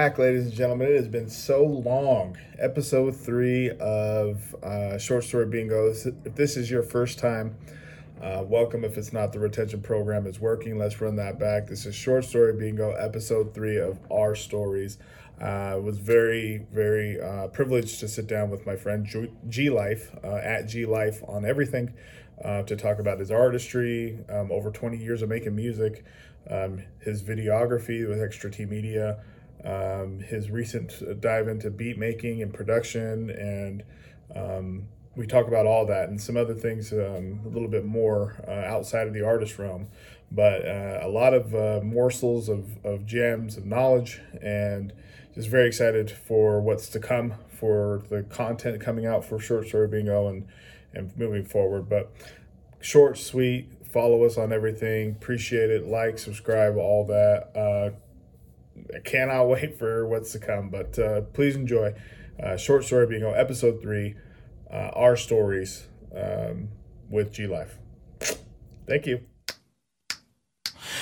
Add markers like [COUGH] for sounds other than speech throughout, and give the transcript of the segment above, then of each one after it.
back, ladies and gentlemen. It has been so long. Episode three of uh, Short Story Bingo. If this is your first time, uh, welcome. If it's not, the retention program is working. Let's run that back. This is Short Story Bingo, episode three of Our Stories. I uh, was very, very uh, privileged to sit down with my friend G Life uh, at G Life on everything to talk about his artistry, um, over 20 years of making music, um, his videography with Extra T Media, um, his recent dive into beat making and production, and um, we talk about all that and some other things um, a little bit more uh, outside of the artist realm. But uh, a lot of uh, morsels of, of gems of knowledge, and just very excited for what's to come for the content coming out for Short Story Bingo and, and moving forward. But short, sweet, follow us on everything. Appreciate it. Like, subscribe, all that. I cannot wait for what's to come, but uh, please enjoy uh, Short Story Bingo, episode three, uh, Our Stories um, with G Life. Thank you.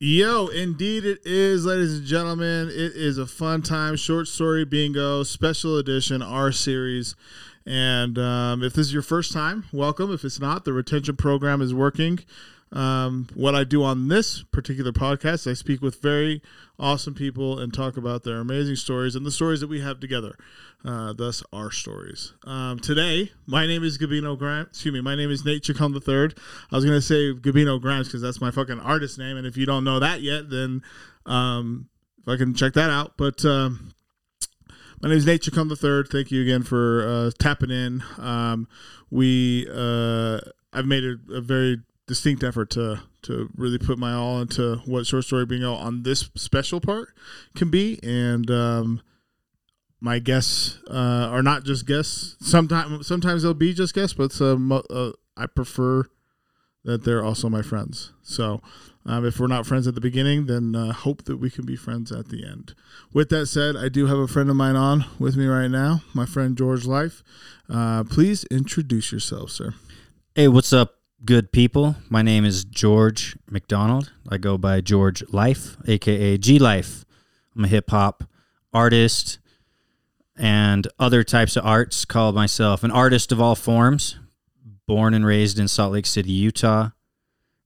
Yo, indeed it is, ladies and gentlemen. It is a fun time. Short story bingo, special edition, our series. And um, if this is your first time, welcome. If it's not, the retention program is working. Um, what I do on this particular podcast, I speak with very awesome people and talk about their amazing stories and the stories that we have together. Uh, thus, our stories. Um, today, my name is Gabino Grimes. Excuse me, my name is Nate Chacon III. I was going to say Gabino Grimes because that's my fucking artist name. And if you don't know that yet, then um, I can check that out. But um, my name is Nate Chacon III. Thank you again for uh, tapping in. Um, we, uh, I've made a, a very distinct effort to to really put my all into what short story bingo on this special part can be and um, my guests uh, are not just guests. Sometimes sometimes they'll be just guests, but uh, I prefer that they're also my friends. So um, if we're not friends at the beginning, then uh, hope that we can be friends at the end. With that said, I do have a friend of mine on with me right now, my friend George Life. Uh, please introduce yourself, sir. Hey, what's up, good people? My name is George McDonald. I go by George Life, aka G Life. I'm a hip hop artist and other types of arts. Call myself an artist of all forms. Born and raised in Salt Lake City, Utah,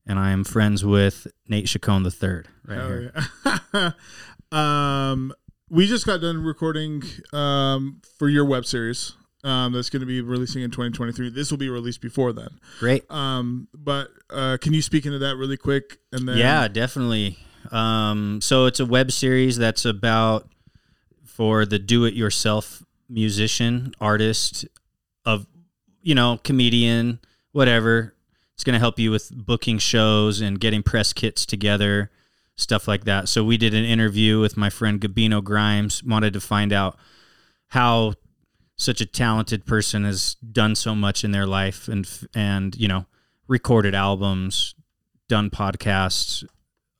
and I am friends with Nate Chacon the third. Right here. Yeah. [LAUGHS] um, we just got done recording um, for your web series. Um, that's going to be releasing in 2023. This will be released before then. Great. Um, but uh, can you speak into that really quick? And then yeah, definitely. Um, so it's a web series that's about for the do-it-yourself musician, artist, of you know, comedian, whatever. It's going to help you with booking shows and getting press kits together, stuff like that. So we did an interview with my friend Gabino Grimes. Wanted to find out how such a talented person has done so much in their life and and you know recorded albums, done podcasts,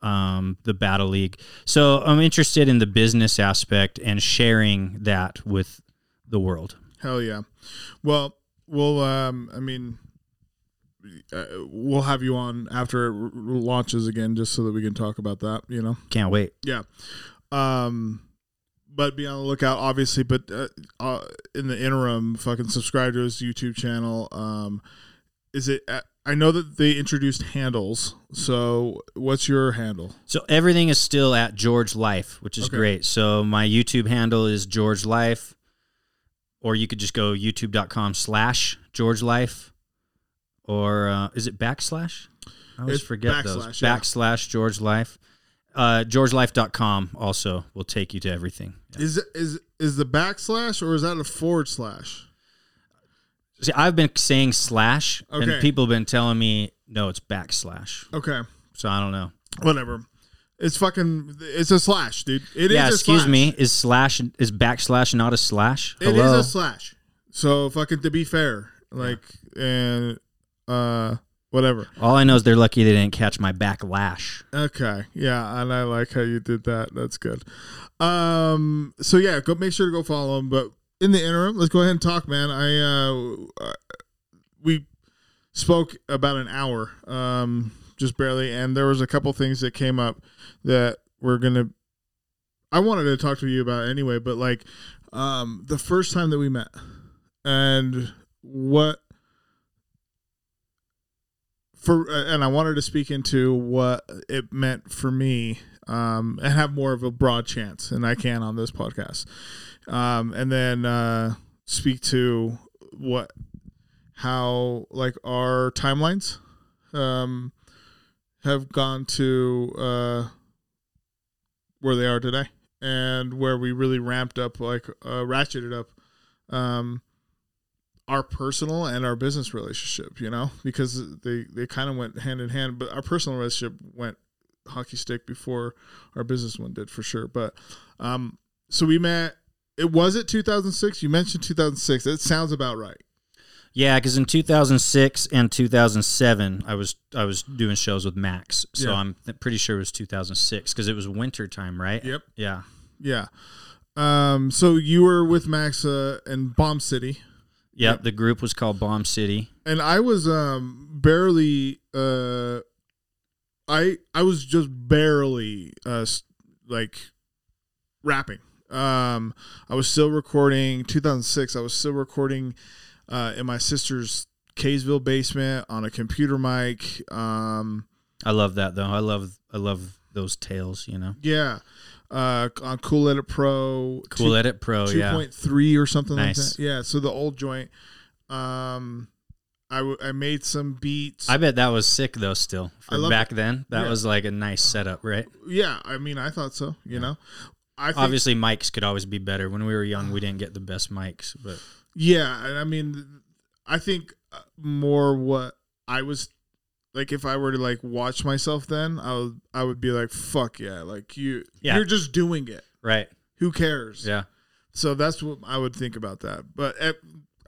um, the Battle League. So I'm interested in the business aspect and sharing that with the world. Hell yeah. Well, we'll, um, I mean, uh, we'll have you on after it r- launches again, just so that we can talk about that. You know, can't wait. Yeah. Um, but be on the lookout, obviously. But uh, uh, in the interim, fucking subscribe to his YouTube channel. Um, is it? At, I know that they introduced handles. So, what's your handle? So everything is still at George Life, which is okay. great. So my YouTube handle is George Life, or you could just go youtube.com slash George Life, or uh, is it backslash? I always it's forget backslash, those. Yeah. Backslash George Life. Uh, GeorgeLife.com also will take you to everything. Yeah. Is is is the backslash or is that a forward slash? See, I've been saying slash, okay. and people have been telling me No, it's backslash. Okay, So I don't know. whatever. It's fucking. It's a slash, dude. It is. yeah, a excuse slash. me. Is slash is backslash not a slash? It is a slash. So fucking to be fair, like and uh whatever. All I know is they're lucky they didn't catch my backlash. Okay. Yeah, and I like how you did that. That's good. Um so yeah, go make sure to go follow him, but in the interim, let's go ahead and talk, man. I uh uh, we spoke about an hour um just barely and there was a couple things that came up that we're going to I wanted to talk to you about anyway, but like um the first time that we met and what for and I wanted to speak into what it meant for me um, and have more of a broad chance and I can on this podcast. Um, and then uh, speak to what how like our timelines um, have gone to uh, where they are today and where we really ramped up like uh, ratcheted up um, our personal and our business relationship, you know, because they they kind of went hand in hand. But our personal relationship went hockey stick before our business one did for sure. But um, so we met. It was it 2006. You mentioned 2006. That sounds about right. Yeah, because in 2006 and 2007, I was I was doing shows with Max, so Yeah. I'm th- pretty sure it was 2006 because it was winter time, right? Yep. Yeah. Yeah. Um. So you were with Max uh, in Bomb City, Yeah. The group was called Bomb City. and I was um barely uh, I I was just barely uh like rapping. Um, I was still recording 2006. I was still recording uh, in my sister's Kaysville basement on a computer mic. Um, I love that though. I love I love those tales. You know, yeah, uh, on Cool Edit Pro. Cool Edit Pro. two yeah. point three or something Nice. like that. Yeah, so the old joint. Um, I, w- I made some beats. I bet that was sick though. Still, I for love back then, that Yeah. was like a nice setup, right? yeah, I mean, I thought so. You know, I think, Obviously, mics could always be better. When we were young, we didn't get the best mics, but Yeah, I mean, I think uh, more what I was like. If I were to like watch myself, then I would I would be like, "Fuck yeah!" Like you, Yeah. you're just doing it. right, Who cares? yeah. So that's what I would think about that. But eh,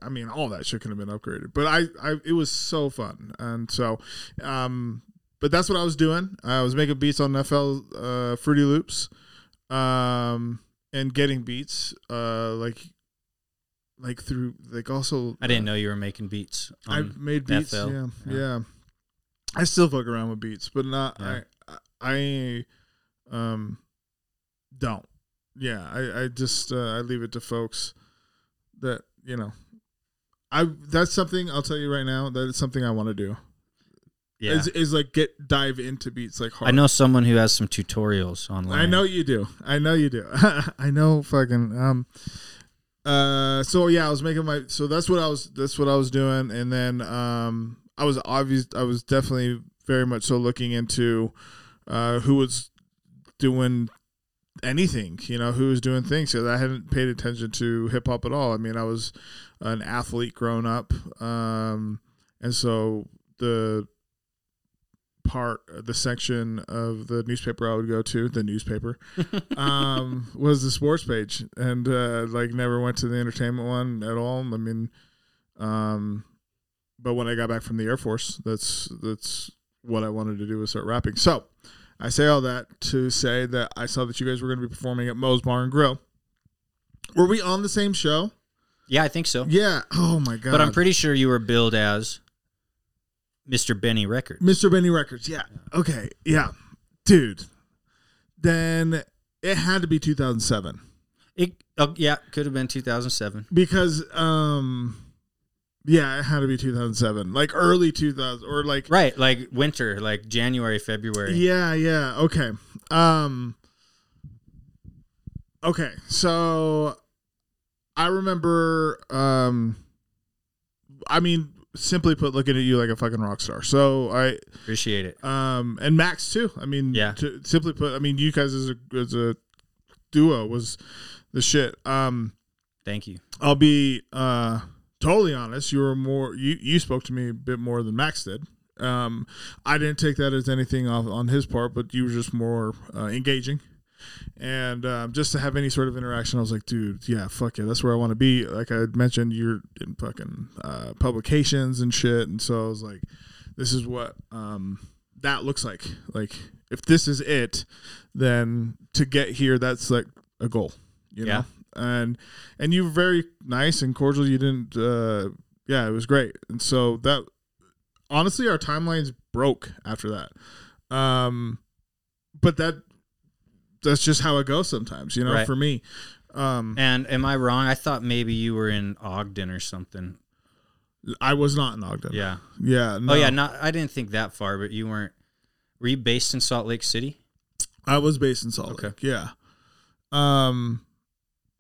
I mean, all that shit could have been upgraded. But I, I, it was so fun, and so, um, but that's what I was doing. I was making beats on FL uh, Fruity Loops, um, and getting beats, uh, like, like through like also. I didn't know you were making beats. I made beats. FL. Yeah, yeah, Yeah. I still fuck around with beats, but not. Yeah. I, I, um, don't. Yeah, I, I just uh, I leave it to folks that you know. I that's something I'll tell you right now. That is something I want to do. yeah. Is, is like get dive into beats like hard. I know someone who has some tutorials online. I know you do. I know you do. [LAUGHS] I know fucking um uh so yeah, I was making my so that's what I was that's what I was doing and then um I was obvious I was definitely very much so looking into uh who was doing anything, you know, who was doing things cuz I hadn't paid attention to hip hop at all. I mean, I was an athlete growing up um and so the part the section of the newspaper I would go to the newspaper [LAUGHS] um was the sports page and uh like never went to the entertainment one at all I mean um but when I got back from the Air Force that's that's what I wanted to do was start rapping so I say all that to say that I saw that you guys were going to be performing at Moe's Bar and Grill were we on the same show Yeah, I think so. yeah oh my god But I'm pretty sure you were billed as Mr. Benny Records. Mr. Benny Records. Yeah. Okay. Yeah. Dude. Then it had to be 2007 It, oh, yeah, could have been 2007. because um yeah, it had to be 2007. Like early 2000 or like Right, like winter, like January, February. Yeah, yeah. Okay. Um Okay. So I remember um I mean simply put looking at you like a fucking rock star. So I Appreciate it. um and Max too. I mean, Yeah. To, simply put, I mean, you guys as a as a duo was the shit. Um, Thank you. I'll be uh totally honest. You were more you you spoke to me a bit more than Max did, Um, I didn't take that as anything off on his part, but you were just more uh, engaging. And um, just to have any sort of interaction, I was like, dude, yeah, fuck yeah, that's where I want to be. Like I mentioned, you're in fucking uh, publications and shit, and so I was like, this is what um, that looks like. Like if this is it, then to get here, that's like a goal, you Yeah. know. And and you were very nice and cordial. You didn't, uh, yeah, it was great. And so that honestly, our timelines broke after that. Um, but that that's just how it goes sometimes, you know. Right. For me, um, And am I wrong? I thought maybe you were in Ogden or something. I was not in Ogden. Yeah. yeah. No, Oh yeah, not I didn't think that far, but you weren't were you based in Salt Lake City? I was based in Salt Okay. Lake. Yeah. Um,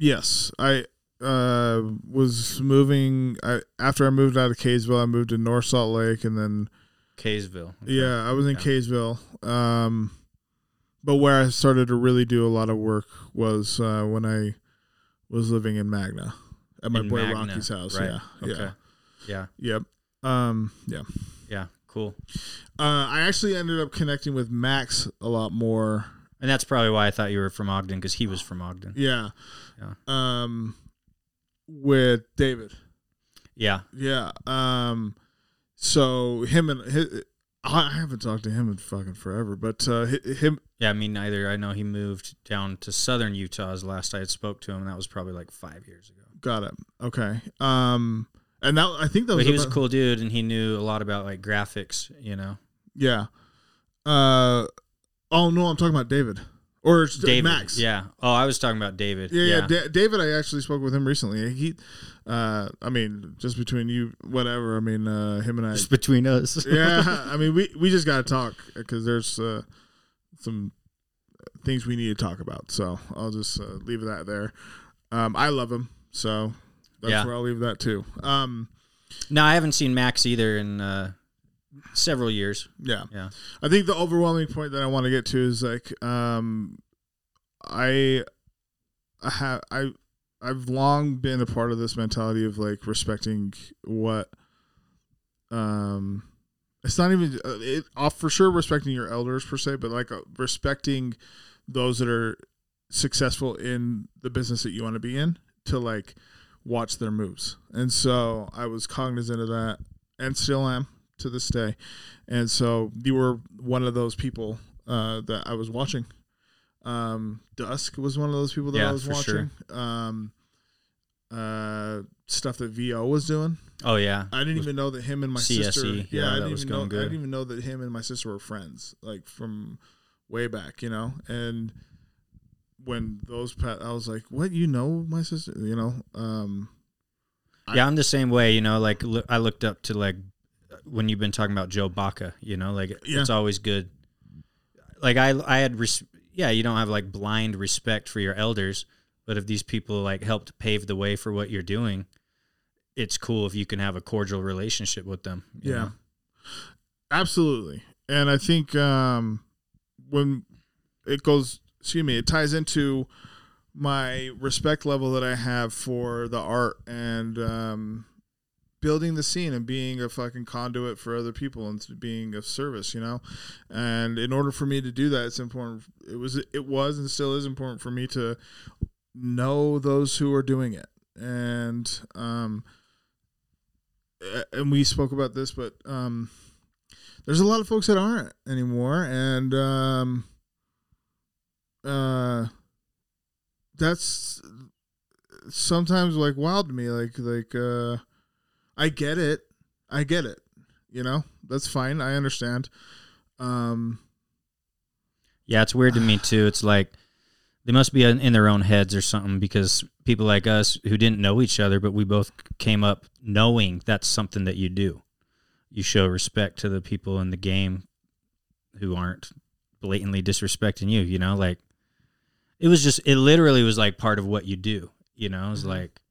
yes, I uh was moving. I after I moved out of Kaysville, I moved to North Salt Lake, and then Kaysville. Okay. yeah, I was in Yeah. Kaysville. Um, but where I started to really do a lot of work was uh, when I was living in Magna at my In boy Magna, Rocky's house. right. Yeah, Okay. yeah, Yeah. yep. Um, yeah. Yeah. Cool. Uh, I actually ended up connecting with Max a lot more And that's probably why I thought you were from Ogden because he was from Ogden. Yeah. Yeah. Um, with David. Yeah. Yeah. Um, so him and hi I haven't talked to him in fucking forever, but uh, him. Yeah, me neither. I know he moved down to southern Utah as last I had spoke to him, and that was probably like five years ago. Got it. Okay. Um, and that I think that was But he was a cool dude, and he knew a lot about like graphics. You know, Yeah. Uh, oh no, I'm talking about David or s- David. Max. Yeah. Oh, I was talking about David. Yeah, yeah. Da- David, I actually spoke with him recently. He, uh, I mean, just between you, whatever. I mean, uh, him and I. Just between us. [LAUGHS] yeah, I mean, we we just got to talk because there's uh, some things we need to talk about. So I'll just uh, leave that there. Um, I love him, so that's Yeah. where I'll leave that too. Um, no, I haven't seen Max either in uh, several years. yeah, Yeah. I think the overwhelming point that I want to get to is like, um, I, I have I. I've long been a part of this mentality of like respecting what, um, it's not even uh, it off for sure respecting your elders per se, but like uh, respecting those that are successful in the business that you want to be in to like watch their moves. And so I was cognizant of that and still am to this day. And so you were one of those people uh, that I was watching. Um, Dusk was one of those people that Yeah, I was watching. Um, uh, stuff that VO was doing. Oh yeah. I didn't even know that him and my CSE, sister. yeah, Yeah, I didn't even know. good. I didn't even know that him and my sister were friends, like from way back, you know. And when those, I was like, "What? You know my sister? You know?" Um, yeah, I'm the same way. You know, like look, I looked up to like when you've been talking about Joe Baca. You know, like Yeah. it's always good. Like I, I had, res- yeah, you don't have like blind respect for your elders, but if these people like helped pave the way for what you're doing, it's cool if you can have a cordial relationship with them. you Yeah. know? Absolutely. And I think um, when it goes, excuse me, it ties into my respect level that I have for the art and um, building the scene and being a fucking conduit for other people and being of service, you know. And in order for me to do that, it's important. It was, it was, and still is important for me to know those who are doing it. And um, and we spoke about this, but um, there's a lot of folks that aren't anymore, and um, uh, that's sometimes like wild to me. Like like uh, I get it, I get it. You know, that's fine. I understand. Um, Yeah, it's weird to me [SIGHS] too. It's like they must be in their own heads or something because people like us who didn't know each other, but we both came up knowing that's something that you do. You show respect to the people in the game who aren't blatantly disrespecting you, you know, like it was just it literally was like part of what you do, you know, it was Mhm. like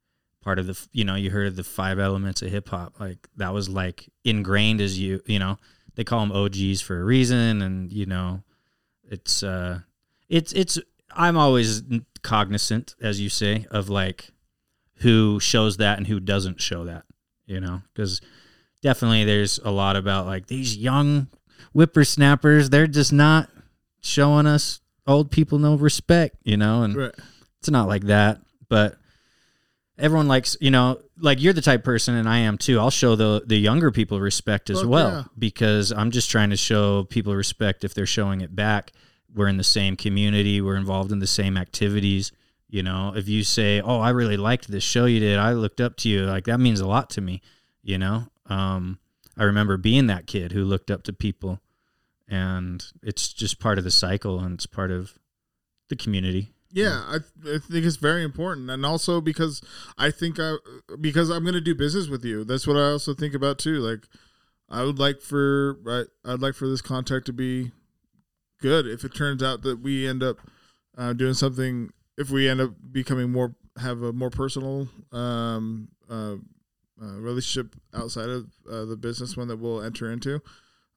part of the you know, you heard of the five elements of hip hop, like that was like ingrained as you, you know, they call them OGs for a reason and you know, it's uh it's it's i'm always cognizant as you say of like who shows that and who doesn't show that you know because definitely there's a lot about like these young whippersnappers. They're just not showing us old people no respect, you know, and Right. it's not like that. But everyone likes, you know, like you're the type person, and I am too. I'll show the the younger people respect as well yeah. because I'm just trying to show people respect if they're showing it back. We're in the same community. We're involved in the same activities. You know, if you say, "Oh, I really liked this show you did. I looked up to you," like that means a lot to me. You know, um, I remember being that kid who looked up to people, and it's just part of the cycle, and it's part of the community. Yeah, I, I think it's very important, and also because I think I because I'm going to do business with you. That's what I also think about too. Like, I would like for I, I'd like for this contact to be good. If it turns out that we end up uh, doing something, if we end up becoming more have a more personal um, uh, uh, relationship outside of uh, the business one that we'll enter into,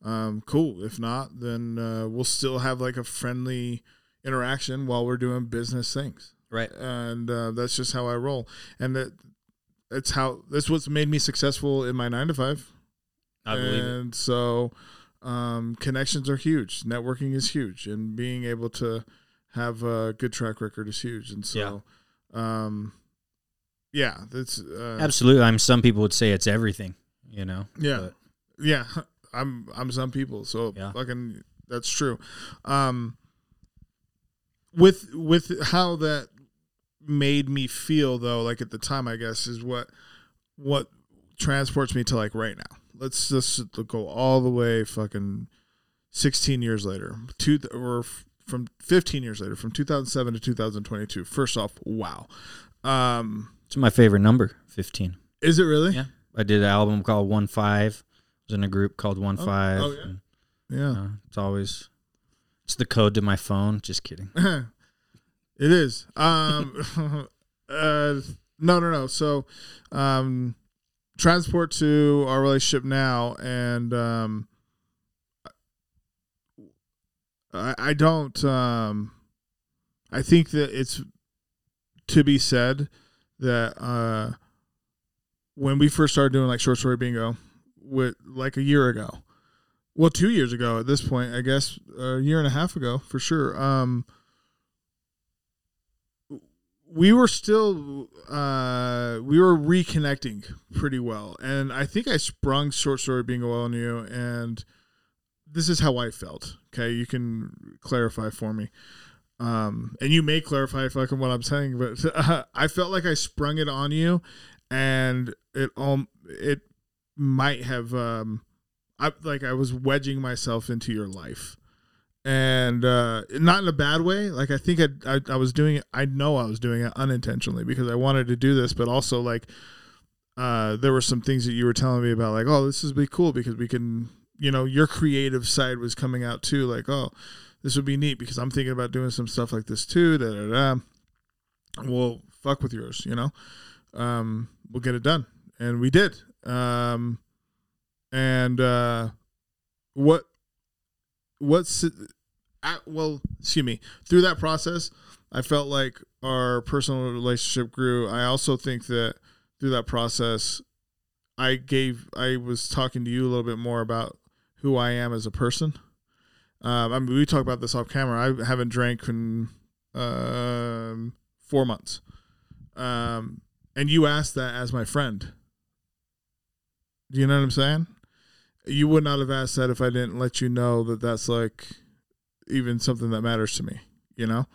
um, cool. If not, then uh, we'll still have like a friendly interaction while we're doing business things Right. and uh, that's just how I roll. And that that's how that's what's made me successful in my nine to five. I believe it. and so um, connections are huge. Networking is huge, and being able to have a good track record is huge. And so, um, yeah, that's uh, Absolutely. I'm. Some people would say it's everything. You know. Yeah. But yeah. [LAUGHS] I'm I'm some people, so Yeah. fucking that's true. Um, with with how that made me feel though, like at the time, I guess is what what transports me to like right now. Let's just go all the way fucking 16 years later, two or from 15 years later, from 2007 to 2022. First off, wow. Um, it's my favorite number. Fifteen. is it really? Yeah. I did an album called One Five. I was in a group called One Oh, Five. oh, yeah. and, Yeah. uh, it's always it's the code to my phone. Just kidding. [LAUGHS] it is. Um, [LAUGHS] uh, no, no, no. So, um, transport to our relationship now, and um, I, I don't. Um, I think that it's to be said that uh, when we first started doing like short story bingo, with like a year ago, well, two years ago at this point, I guess a year and a half ago for sure. Um, we were still uh, we were reconnecting pretty well, and I think I sprung short story bingo on you, and this is how I felt. Okay, you can clarify for me. Um, and you may clarify fucking what I'm saying, but uh, [LAUGHS] I felt like I sprung it on you, and it all it might have um I like I was wedging myself into your life, and uh, not in a bad way. Like I think I, I I was doing it. I know I was doing it unintentionally because I wanted to do this, but also like uh, there were some things that you were telling me about, like oh this would be cool because we can you know your creative side was coming out too, like oh this would be neat because I'm thinking about doing some stuff like this too. Da da da. Well, fuck with yours, you know. Um, we'll get it done, and we did. Um, and uh, what what's well, excuse me. Through that process, I felt like our personal relationship grew. I also think that through that process, I gave I was talking to you a little bit more about who I am as a person. Um, I mean, we talk about this off camera. I haven't drank in um, four months, um, and you asked that as my friend. Do you know what I'm saying? You would not have asked that if I didn't let you know that that's like even something that matters to me, you know?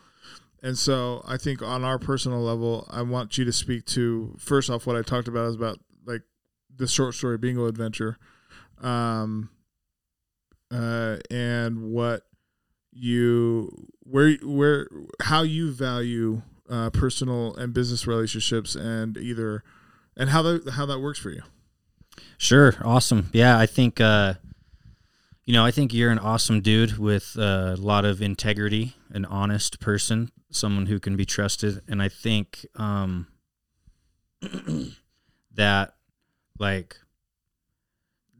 And so I think on our personal level, I want you to speak to first off what I talked about is about like the short story bingo adventure. Um uh and what you where where how you value uh personal and business relationships and either and how that how that works for you. Sure. Awesome. Yeah, I think uh you know, I think you're an awesome dude with a lot of integrity, an honest person, someone who can be trusted, and I think um [CLEARS THROAT] that like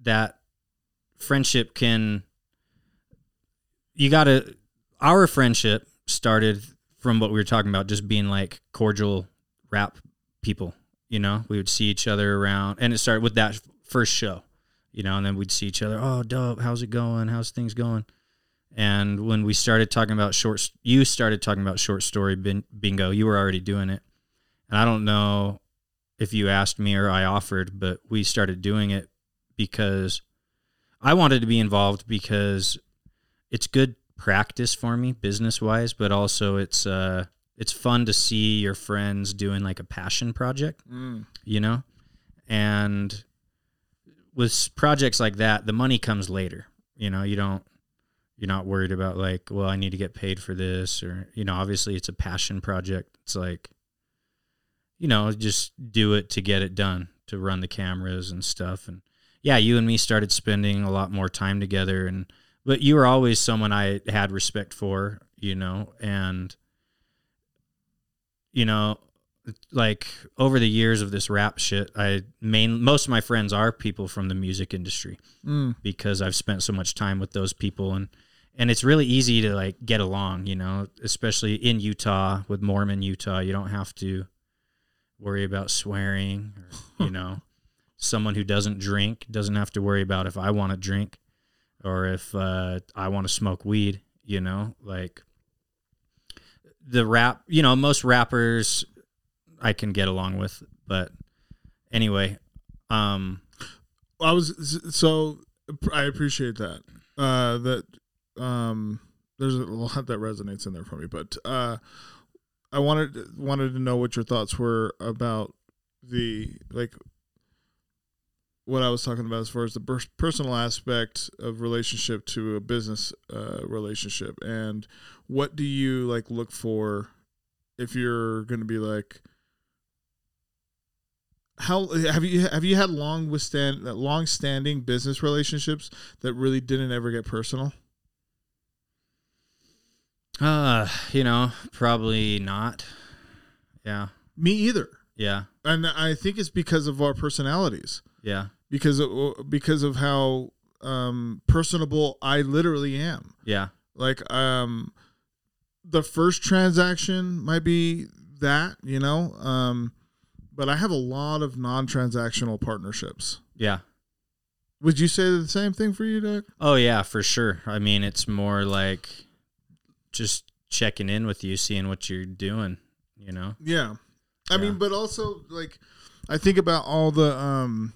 that friendship can you got to our friendship started from what we were talking about just being like cordial rap people you know we would see each other around and it started with that first show you know, and then we'd see each other. Oh, dope! How's it going? How's things going? And when we started talking about short, you started talking about short story bin- bingo. You were already doing it, and I don't know if you asked me or I offered, but we started doing it because I wanted to be involved because it's good practice for me business wise, but also it's uh it's fun to see your friends doing like a passion project, Mm. you know? And with projects like that, the money comes later. You know, you don't you're not worried about like, well, I need to get paid for this or you know, obviously it's a passion project. It's like you know, just do it to get it done, to run the cameras and stuff and yeah, you and me started spending a lot more time together and but you were always someone I had respect for, you know, and you know, like over the years of this rap shit, I main most of my friends are people from the music industry Mm. because I've spent so much time with those people and and it's really easy to like get along, you know, especially in Utah with Mormon Utah, you don't have to worry about swearing or, you [LAUGHS] know, someone who doesn't drink doesn't have to worry about if I want to drink or if uh, I want to smoke weed, you know, like the rap, you know, most rappers I can get along with, but anyway, um I was so I appreciate that. Uh, that um, there's a lot that resonates in there for me, but uh, I wanted wanted to know what your thoughts were about the like what I was talking about as far as the personal aspect of relationship to a business uh, relationship, and what do you like look for if you're going to be like how have you have you had long withstand long standing business relationships that really didn't ever get personal? uh, you know, probably not. Yeah. Me either. Yeah. And I think it's because of our personalities. Yeah. Because of, because of how um personable I literally am. Yeah. Like um the first transaction might be that, you know? Um but I have a lot of non-transactional partnerships. Yeah. Would you say the same thing for you, Doug? Oh yeah, for sure. I mean, it's more like just checking in with you, seeing what you're doing, you know. Yeah. I Yeah. mean, but also like I think about all the um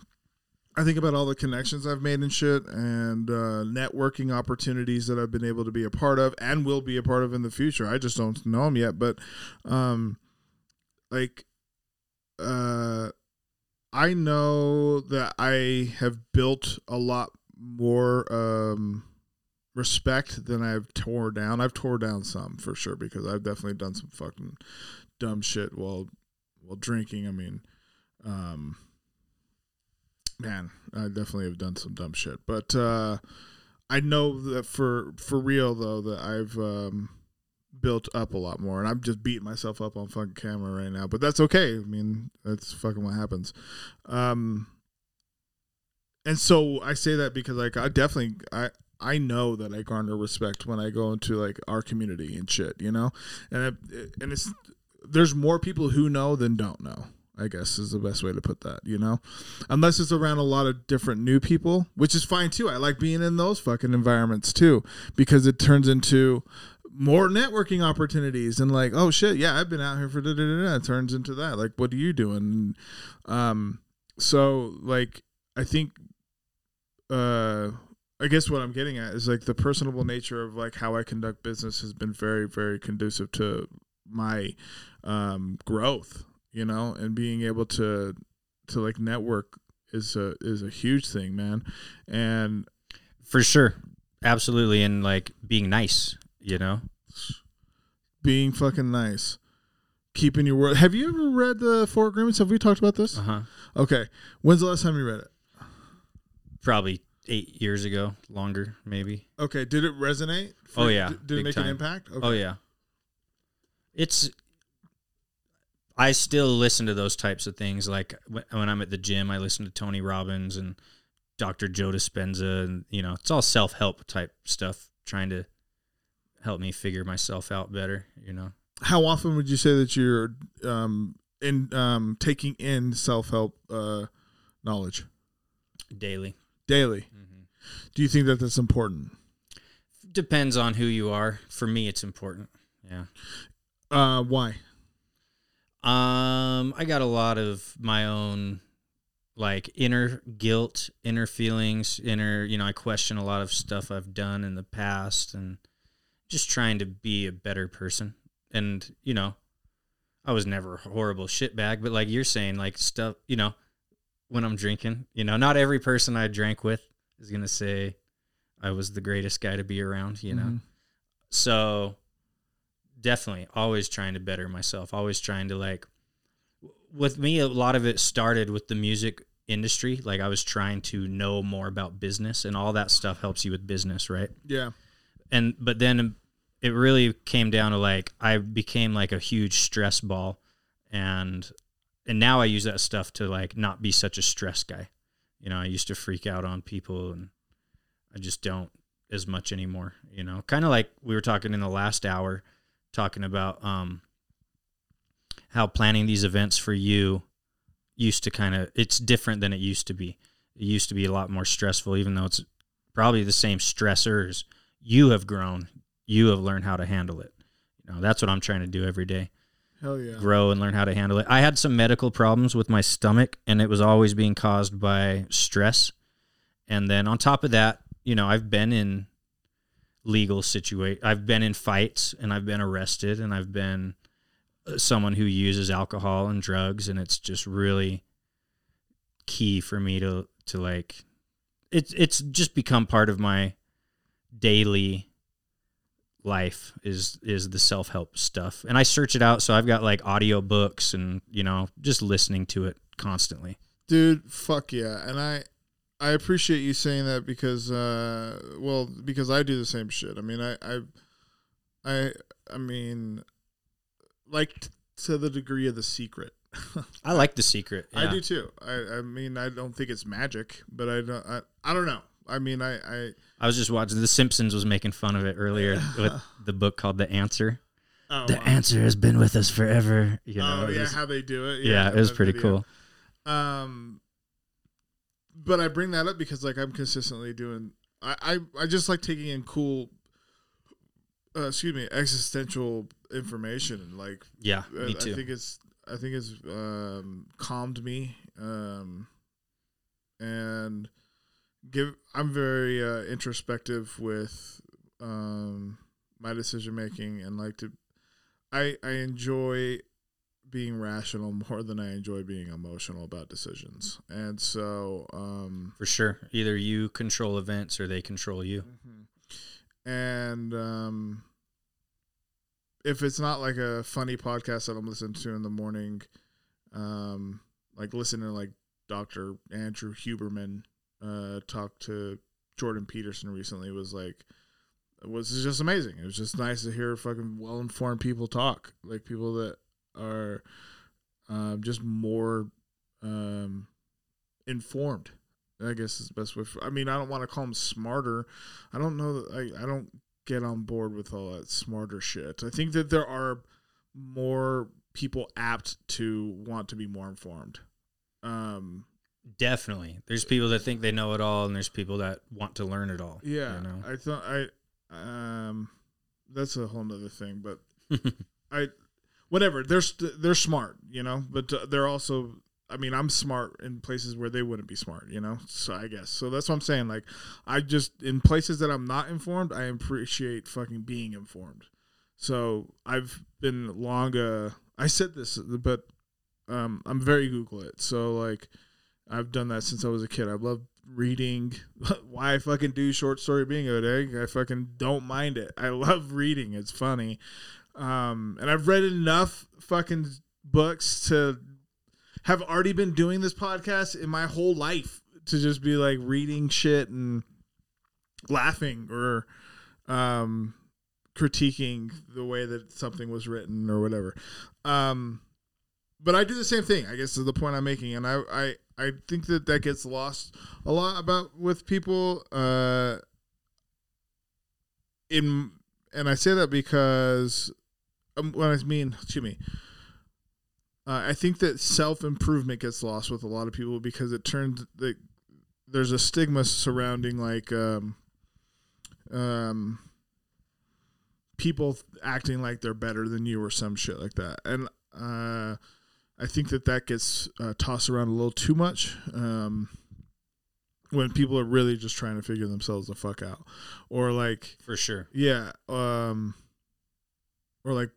I think about all the connections I've made and shit and uh networking opportunities that I've been able to be a part of and will be a part of in the future. I just don't know them yet, but um like uh I know that I have built a lot more um respect than I've tore down. I've tore down some for sure because I've definitely done some fucking dumb shit while while drinking. I mean, um, man, I definitely have done some dumb shit. But uh, I know that for for real though that I've um, built up a lot more, and I'm just beating myself up on fucking camera right now. But that's okay. I mean, that's fucking what happens. Um, and so I say that because like I definitely I. I know that I garner respect when I go into like our community and shit, you know, and it, and it's there's more people who know than don't know. I guess is the best way to put that, you know? Unless it's around a lot of different new people, which is fine too. I like being in those fucking environments too because it turns into more networking opportunities and like, oh shit, yeah, I've been out here for da da da da. It turns into that. Like, what are you doing? Um, so like, I think, uh, I guess what I'm getting at is like the personable nature of like how I conduct business has been very, very conducive to my um, growth, you know, and being able to to like network is a is a huge thing, man. And For sure. Absolutely and like being nice, you know. being fucking nice, keeping your word. Have you ever read the Four Agreements? Have we talked about this? Uh-huh. Okay, when's the last time you read it? Probably 8 years ago, longer maybe. Okay, did it resonate? Oh, yeah, did, did it make time. an impact? Okay. Oh yeah. It's I still listen to those types of things like when I'm at the gym I listen to Tony Robbins and Dr. Joe Dispenza and you know, it's all self-help type stuff trying to help me figure myself out better, you know. How often would you say that you're um, in um, taking in self help uh, knowledge? Daily. daily. Do you think that that's important? Depends on who you are. For me, it's important. Yeah. Uh, why? Um, I got a lot of my own like inner guilt, inner feelings, inner, you know, I question a lot of stuff I've done in the past and just trying to be a better person. And, you know, I was never a horrible shitbag, but like you're saying, like stuff, you know, when I'm drinking, you know, not every person I drank with is going to say I was the greatest guy to be around, you know. Mhm. So definitely always trying to better myself, always trying to like with me a lot of it started with the music industry, like I was trying to know more about business and all that stuff helps you with business, right? Yeah. and but then it really came down to like I became like a huge stress ball and and now I use that stuff to like not be such a stress guy. You know, I used to freak out on people and I just don't as much anymore, you know. Kind of like we were talking in the last hour talking about um how planning these events for you used to kind of it's different than it used to be. It used to be a lot more stressful even though it's probably the same stressors you have grown you have learned how to handle it you know that's what i'm trying to do every day Hell yeah. grow and learn how to handle it i had some medical problems with my stomach and it was always being caused by stress and then on top of that you know i've been in legal situation. i've been in fights and i've been arrested and i've been uh, someone who uses alcohol and drugs and it's just really key for me to to like it's it's just become part of my daily life is is the self-help stuff and i search it out so i've got like audio books and you know just listening to it constantly Dude, fuck yeah. And I I appreciate you saying that because uh well, because I do the same shit. I mean, I I I I mean like t- to the degree of the secret. i like the secret I do too. I I mean, I don't think it's magic, but I don't I, I don't know. I mean, I I i was just watching the simpsons was making fun of it earlier [LAUGHS] with the book called the answer oh, the wow. answer has been with us forever you know oh yeah, was- how they do it. yeah, it was pretty video. cool Um, but I bring that up because like I'm consistently doing. I I, I just like taking in cool. Uh, excuse me, existential information and like yeah uh, me I too think it's I think it's um, calmed me, um, and give. I'm very uh, introspective with um, my decision making and like to. I I enjoy being rational more than I enjoy being emotional about decisions, and so um, for sure either you control events or they control you and um, if it's not like a funny podcast that I'm listening to in the morning, um, like listening to like Dr. Andrew Huberman uh, talk to Jordan Peterson recently was like it was just amazing. It was just nice to hear fucking well informed people talk, like people that are um, just more um, informed. I guess is the best way. For, I mean, I don't want to call them smarter. I don't know that I, I don't get on board with all that smarter shit. I think that there are more people apt to want to be more informed. Um, definitely there's people that think they know it all and there's people that want to learn it all yeah, you know I thought I um, that's a whole nother thing, but [LAUGHS] I whatever. They're they're smart, you know, but uh, they're also. I mean, I'm smart in places where they wouldn't be smart, you know. So I guess so. That's what I'm saying. Like, I just in places that I'm not informed, I appreciate fucking being informed. So I've been long. Uh, I said this, but um, I'm very Google it. So like, I've done that since I was a kid. I love reading. [LAUGHS] Why I fucking do short story bingo day? I fucking don't mind it. I love reading. It's funny. Um, and I've read enough fucking books to have already been doing this podcast in my whole life to just be like reading shit and laughing or um critiquing the way that something was written or whatever. Um but I do the same thing. I guess is the point I'm making, and I I I think that that gets lost a lot about with people. Uh, in and I say that because um, when I mean, excuse me, uh, I think that self improvement gets lost with a lot of people because it turns the there's a stigma surrounding like um um people acting like they're better than you or some shit like that. And uh i think that that gets uh, tossed around a little too much um when people are really just trying to figure themselves the fuck out. Or like For sure. yeah um or like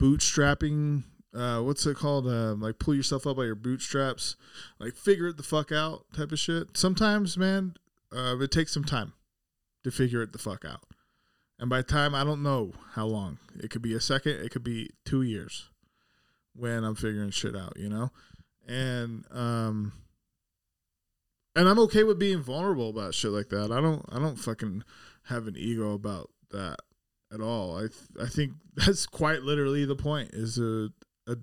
bootstrapping uh what's it called? Um like pull yourself up by your bootstraps like figure it the fuck out type of shit. Sometimes man uh it takes some time to figure it the fuck out. And by time i don't know how long. It could be a second it could be two years when i'm figuring shit out you know? And um and i'm okay with being vulnerable about shit like that. I don't i don't fucking have an ego about that at all. I th- I think [LAUGHS] that's quite literally the point is to uh,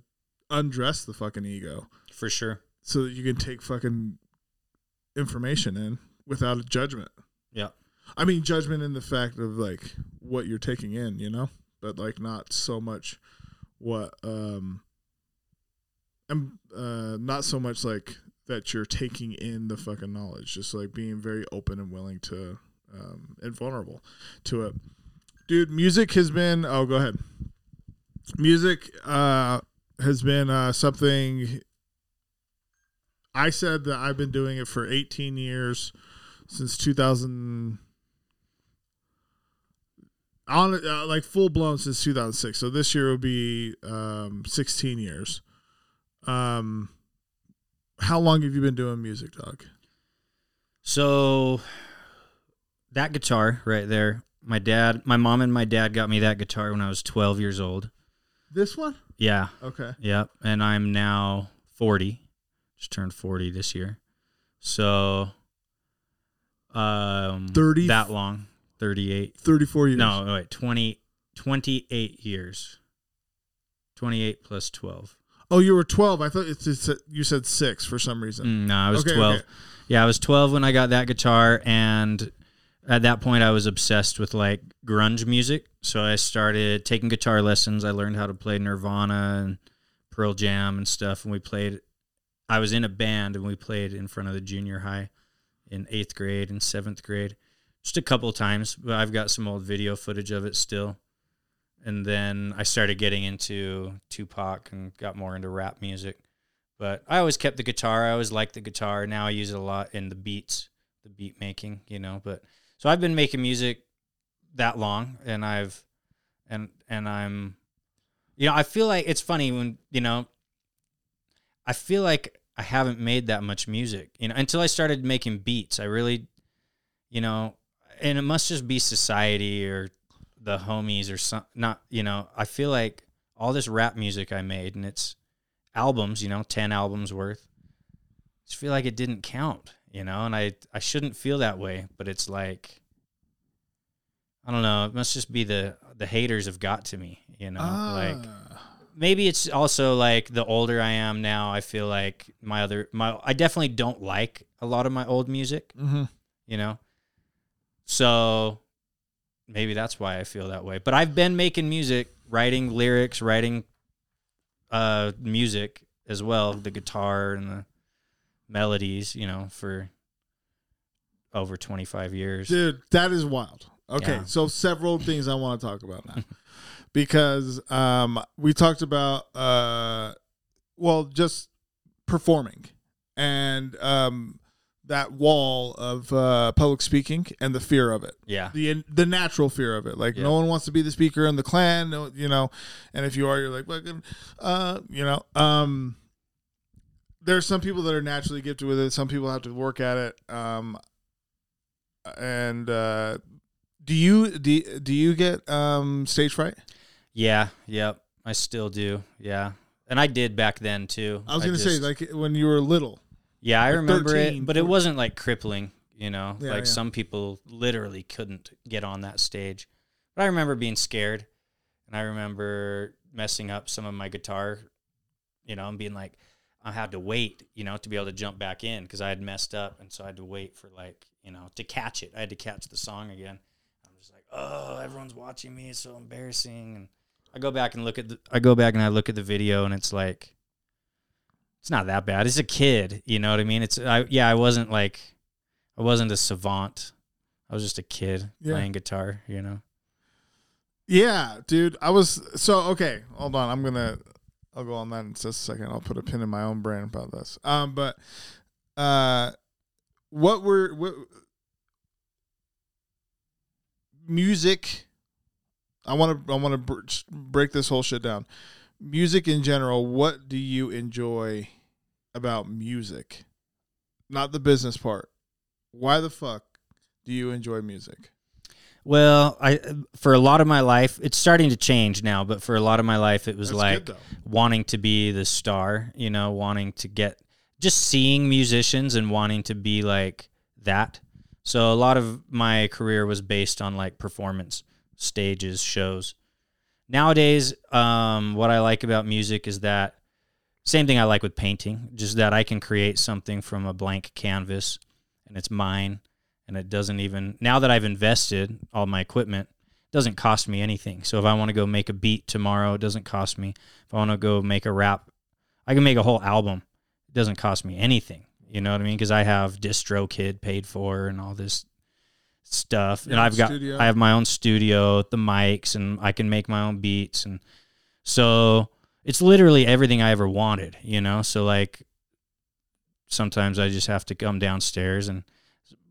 undress the fucking ego For sure. so that you can take fucking information in without a judgment. Yeah. I mean judgment in the fact of like what you're taking in, you know, but like not so much what um and uh not so much like that you're taking in the fucking knowledge, just like being very open and willing to um and vulnerable to it. Dude, music has been oh go ahead. Music uh has been uh something I said that I've been doing it for 18 years since 2000 on uh, like full blown since 2006. So this year will be um 16 years. Um how long have you been doing music, dog? So that guitar right there, my dad, my mom and my dad got me that guitar when I was 12 years old. This one? Yeah. Okay. Yep. And I'm now 40. Just turned 40 this year. So um 30 that long. 38. 34 years. No, wait, 20 28 years. 28 plus 12. Oh, you were 12. I thought it's, it's you said 6 for some reason. Mm, no, I was Okay, 12. okay. Yeah, I was 12 when I got that guitar and at that point I was obsessed with like grunge music. So I started taking guitar lessons. I learned how to play Nirvana and Pearl Jam and stuff and we played I was in a band and we played in front of the junior high in 8th grade and 7th grade. Just a couple times, but I've got some old video footage of it still. And then I started getting into Tupac and got more into rap music. But I always kept the guitar. I always liked the guitar. Now I use it a lot in the beats, the beat making, you know. But so I've been making music that long, and I've and and I'm, you know, I feel like it's funny when you know. I feel like I haven't made that much music, you know, until I started making beats. I really, you know, and it must just be society or the homies or some not, you know. I feel like all this rap music I made, and it's albums, you know, 10 albums worth. I just feel like it didn't count, you know, and I I shouldn't feel that way, but it's like I don't know, it must just be the the haters have got to me, you know, like Ah. maybe it's also like the older I am now, I feel like my other my I definitely don't like a lot of my old music, Mhm. you know. So maybe that's why I feel that way. But I've been making music, writing lyrics, writing uh music as well, the guitar and the melodies, you know, for over 25 years. Dude, that is wild. Okay, Yeah. so several [LAUGHS] things I want to talk about now. because um we talked about uh well just performing and um that wall of uh public speaking and the fear of it. Yeah. The the natural fear of it. Like Yeah. no one wants to be the speaker in the clan, you know, and if you are you're like well, uh you know, um there's some people that are naturally gifted with it. Some people have to work at it. Um, and uh, do you do, do you get um, stage fright? Yeah, yep. I still do. Yeah. And I did back then too. I was gonna say like when you were little. Yeah, I Like remember 13, it, but it wasn't like crippling, you know. Yeah, like yeah. some people literally couldn't get on that stage. But I remember being scared and I remember messing up some of my guitar, you know, and being like I had to wait, you know, to be able to jump back in because I had messed up and so I had to wait for like, you know, to catch it. I had to catch the song again. I'm just like, "Oh, everyone's watching me. It's so embarrassing." And I go back and look at the I go back and I look at the video and it's like it's not that bad. It's a kid, you know what I mean? It's I yeah, I wasn't like I wasn't a savant. I was just a kid Yeah. playing guitar, you know. Yeah, dude. I was so okay. Hold on. I'm gonna. I'll go on that in just a second. I'll put a pin in my own brain about this. Um, but uh, what were what music? I want to. I want to br- break this whole shit down. Music in general. What do you enjoy about music? Not the business part. Why the fuck do you enjoy music? Well, I for a lot of my life, it's starting to change now, but for a lot of my life it was That's like good, wanting to be the star, you know, wanting to get just seeing musicians and wanting to be like that. So a lot of my career was based on like performance stages, shows. Nowadays, um, what I like about music is that same thing I like with painting, just that I can create something from a blank canvas and it's mine and it doesn't even now that I've invested all my equipment, it doesn't cost me anything. So if I want to go make a beat tomorrow, it doesn't cost me. If I want to go make a rap, I can make a whole album. It doesn't cost me anything. You know what I mean? Because I have DistroKid paid for and all this stuff, and Your I've got studio. I have my own studio, the mics, and I can make my own beats, and so it's literally everything I ever wanted. You know, so like sometimes I just have to come downstairs and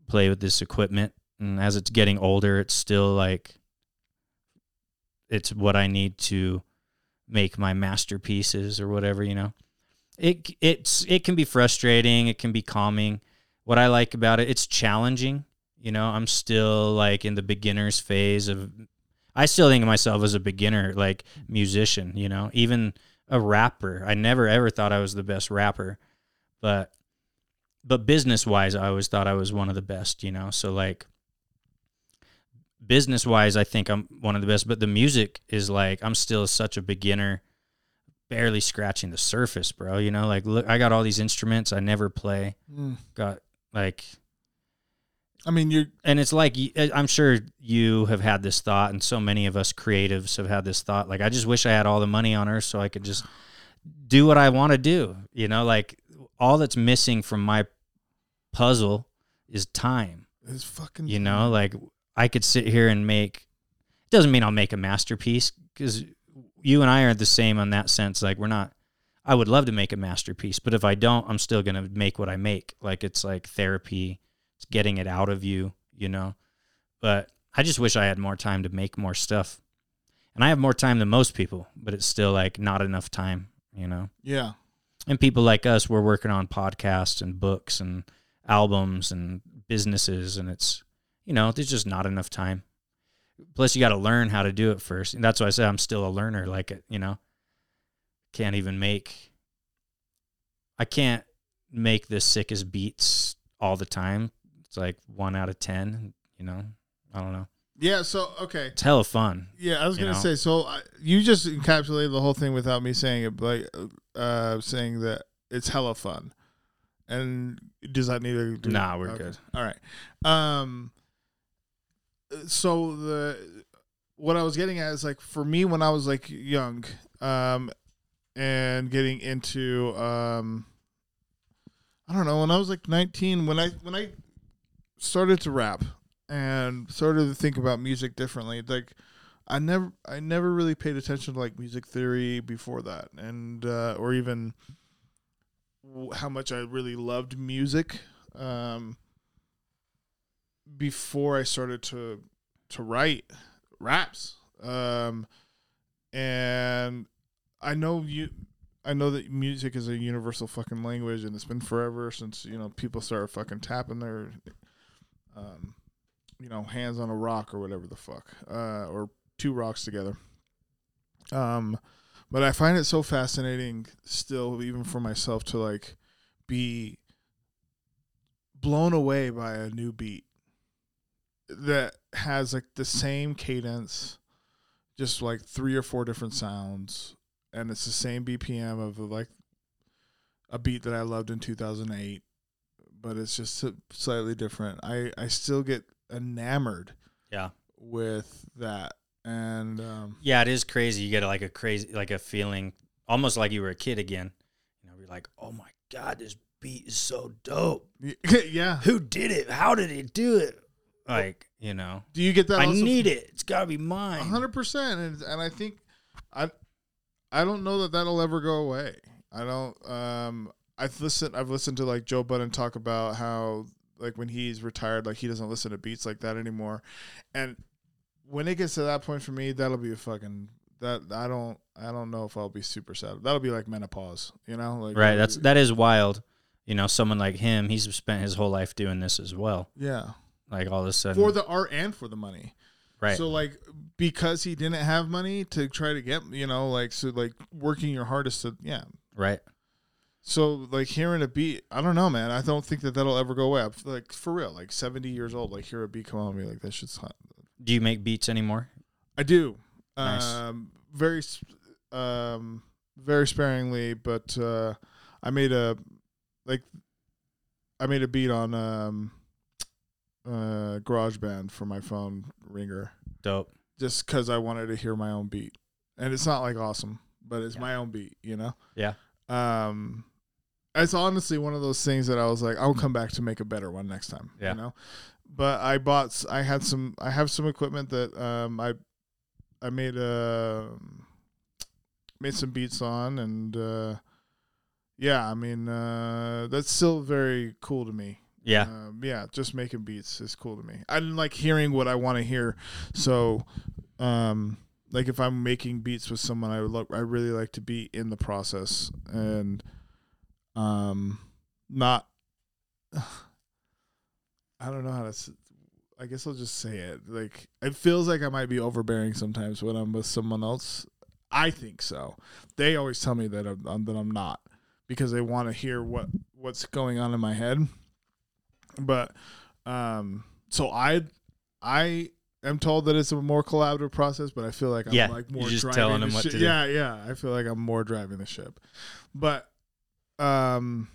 play with this equipment, and as it's getting older, it's still like it's what I need to make my masterpieces or whatever, you know. It it's it can be frustrating, it can be calming. What I like about it, it's challenging. You know, I'm still like in the beginner's phase of I still think of myself as a beginner like musician, you know, even a rapper. I never ever thought I was the best rapper, but but business wise, I always thought I was one of the best, you know. So like business wise, I think I'm one of the best, but the music is like I'm still such a beginner, barely scratching the surface, bro. You know, like look, I got all these instruments I never play. Mm. Got like, I mean, you're and it's like I'm sure you have had this thought, and so many of us creatives have had this thought. Like, I just wish I had all the money on earth so I could just do what I want to do. You know, like all that's missing from my puzzle is time. it's fucking. You know, like I could sit here and make. It doesn't mean I'll make a masterpiece because you and I are the same on that sense. Like we're not. I would love to make a masterpiece, but if I don't, I'm still gonna make what I make. Like it's like therapy. It's getting it out of you, you know. But I just wish I had more time to make more stuff. And I have more time than most people, but it's still like not enough time, you know Yeah. And people like us we're working on podcasts and books and albums and businesses and it's you know there's just not enough time. Plus you got to learn how to do it first. And that's why i said i'm still a learner like you know can't even make i can't make the sickest beats all the time. It's like one out of ten you know i don't know Yeah. So okay. it's hella fun Yeah, I was gonna know? say. So I, you just encapsulated the whole thing without me saying it, like uh, saying that it's hella fun. And does that need to? Do, Nah, we're good. All right. Um. So the what I was getting at is like for me when I was like young, um, and getting into um, I don't know when I was like nineteen when I when I started to rap and started to think about music differently like i never i never really paid attention to like music theory before that and uh or even w- how much i really loved music um before i started to to write raps um and i know you I know that music is a universal fucking language, and it's been forever since you know people started fucking tapping their, um, you know, hands on a rock or whatever the fuck, uh, or two rocks together. Um, but I find it so fascinating still, even for myself, to like be blown away by a new beat that has like the same cadence, just like three or four different sounds, and it's the same BPM of like a beat that I loved in 2008, but it's just slightly different. I I still get enamored yeah with that, and um, Yeah, it is crazy. You get like a crazy, like a feeling, almost like you were a kid again. You know, you're like, oh my god, this beat is so dope. [LAUGHS] yeah. Who did it? How did he do it? Like, you know, Do you get that? I need it. It's got to be mine. hundred percent, and and I think I I don't know that that'll ever go away. I don't. Um, I've listened. I've listened to like Joe Budden talk about how like when he's retired, like he doesn't listen to beats like that anymore, and when it gets to that point for me, that'll be a fucking that I don't I don't know if I'll be super sad. That'll be like menopause, you know? Like Right. Uh, that's that is wild. You know, someone like him, he's spent his whole life doing this as well. yeah Like all of a sudden, for the art and for the money. right? So like because he didn't have money to try to get you know like so like working your hardest to yeah. right. So like hearing a beat, I don't know, man. I don't think that that'll ever go away. I'm, like for real, like seventy years old, like hear a beat come on me, like that shit's hot. Do you make beats anymore? I do. Nice. Um, very, um, very sparingly, but uh, I made a like, I made a beat on um, uh, GarageBand for my phone ringer, Dope. just because I wanted to hear my own beat, and it's not like awesome, but it's Yeah. my own beat, you know. Yeah. Um, it's honestly one of those things that I was like, I'll come back to make a better one next time. Yeah. You know, but I bought, I had some, I have some equipment that um I, I made a, made some beats on, and uh, yeah, I mean uh, that's still very cool to me. Yeah. Um, yeah, just making beats is cool to me. I didn't like hearing what I want to hear, so um, like if I'm making beats with someone, I would look, I really like to be in the process and um, not. [SIGHS] I don't know how to. I guess I'll just say it. Like it feels like I might be overbearing sometimes when I'm with someone else. I think so. They always tell me that I'm, that I'm not because they want to hear what what's going on in my head. But um, so I I am told that it's a more collaborative process, but I feel like I'm Yeah, like more just driving telling the them what ship. to do. Yeah, yeah. I feel like I'm more driving the ship. But um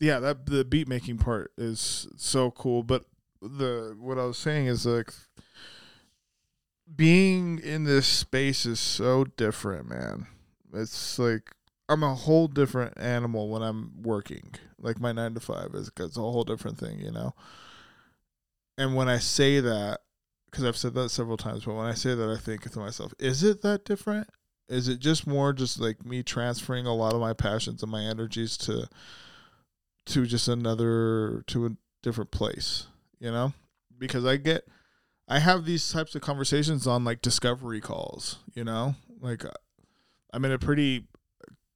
yeah, that the beat making part is so cool. But the what I was saying is like being in this space is so different, man. It's like I'm a whole different animal when I'm working. Like my nine to five is it's a whole different thing, you know. And when I say that, because I've said that several times, but when I say that, I think to myself, is it that different? Is it just more just like me transferring a lot of my passions and my energies to to just another to a different place, you know? Because I get I have these types of conversations on like discovery calls, you know? Like uh, I'm in a pretty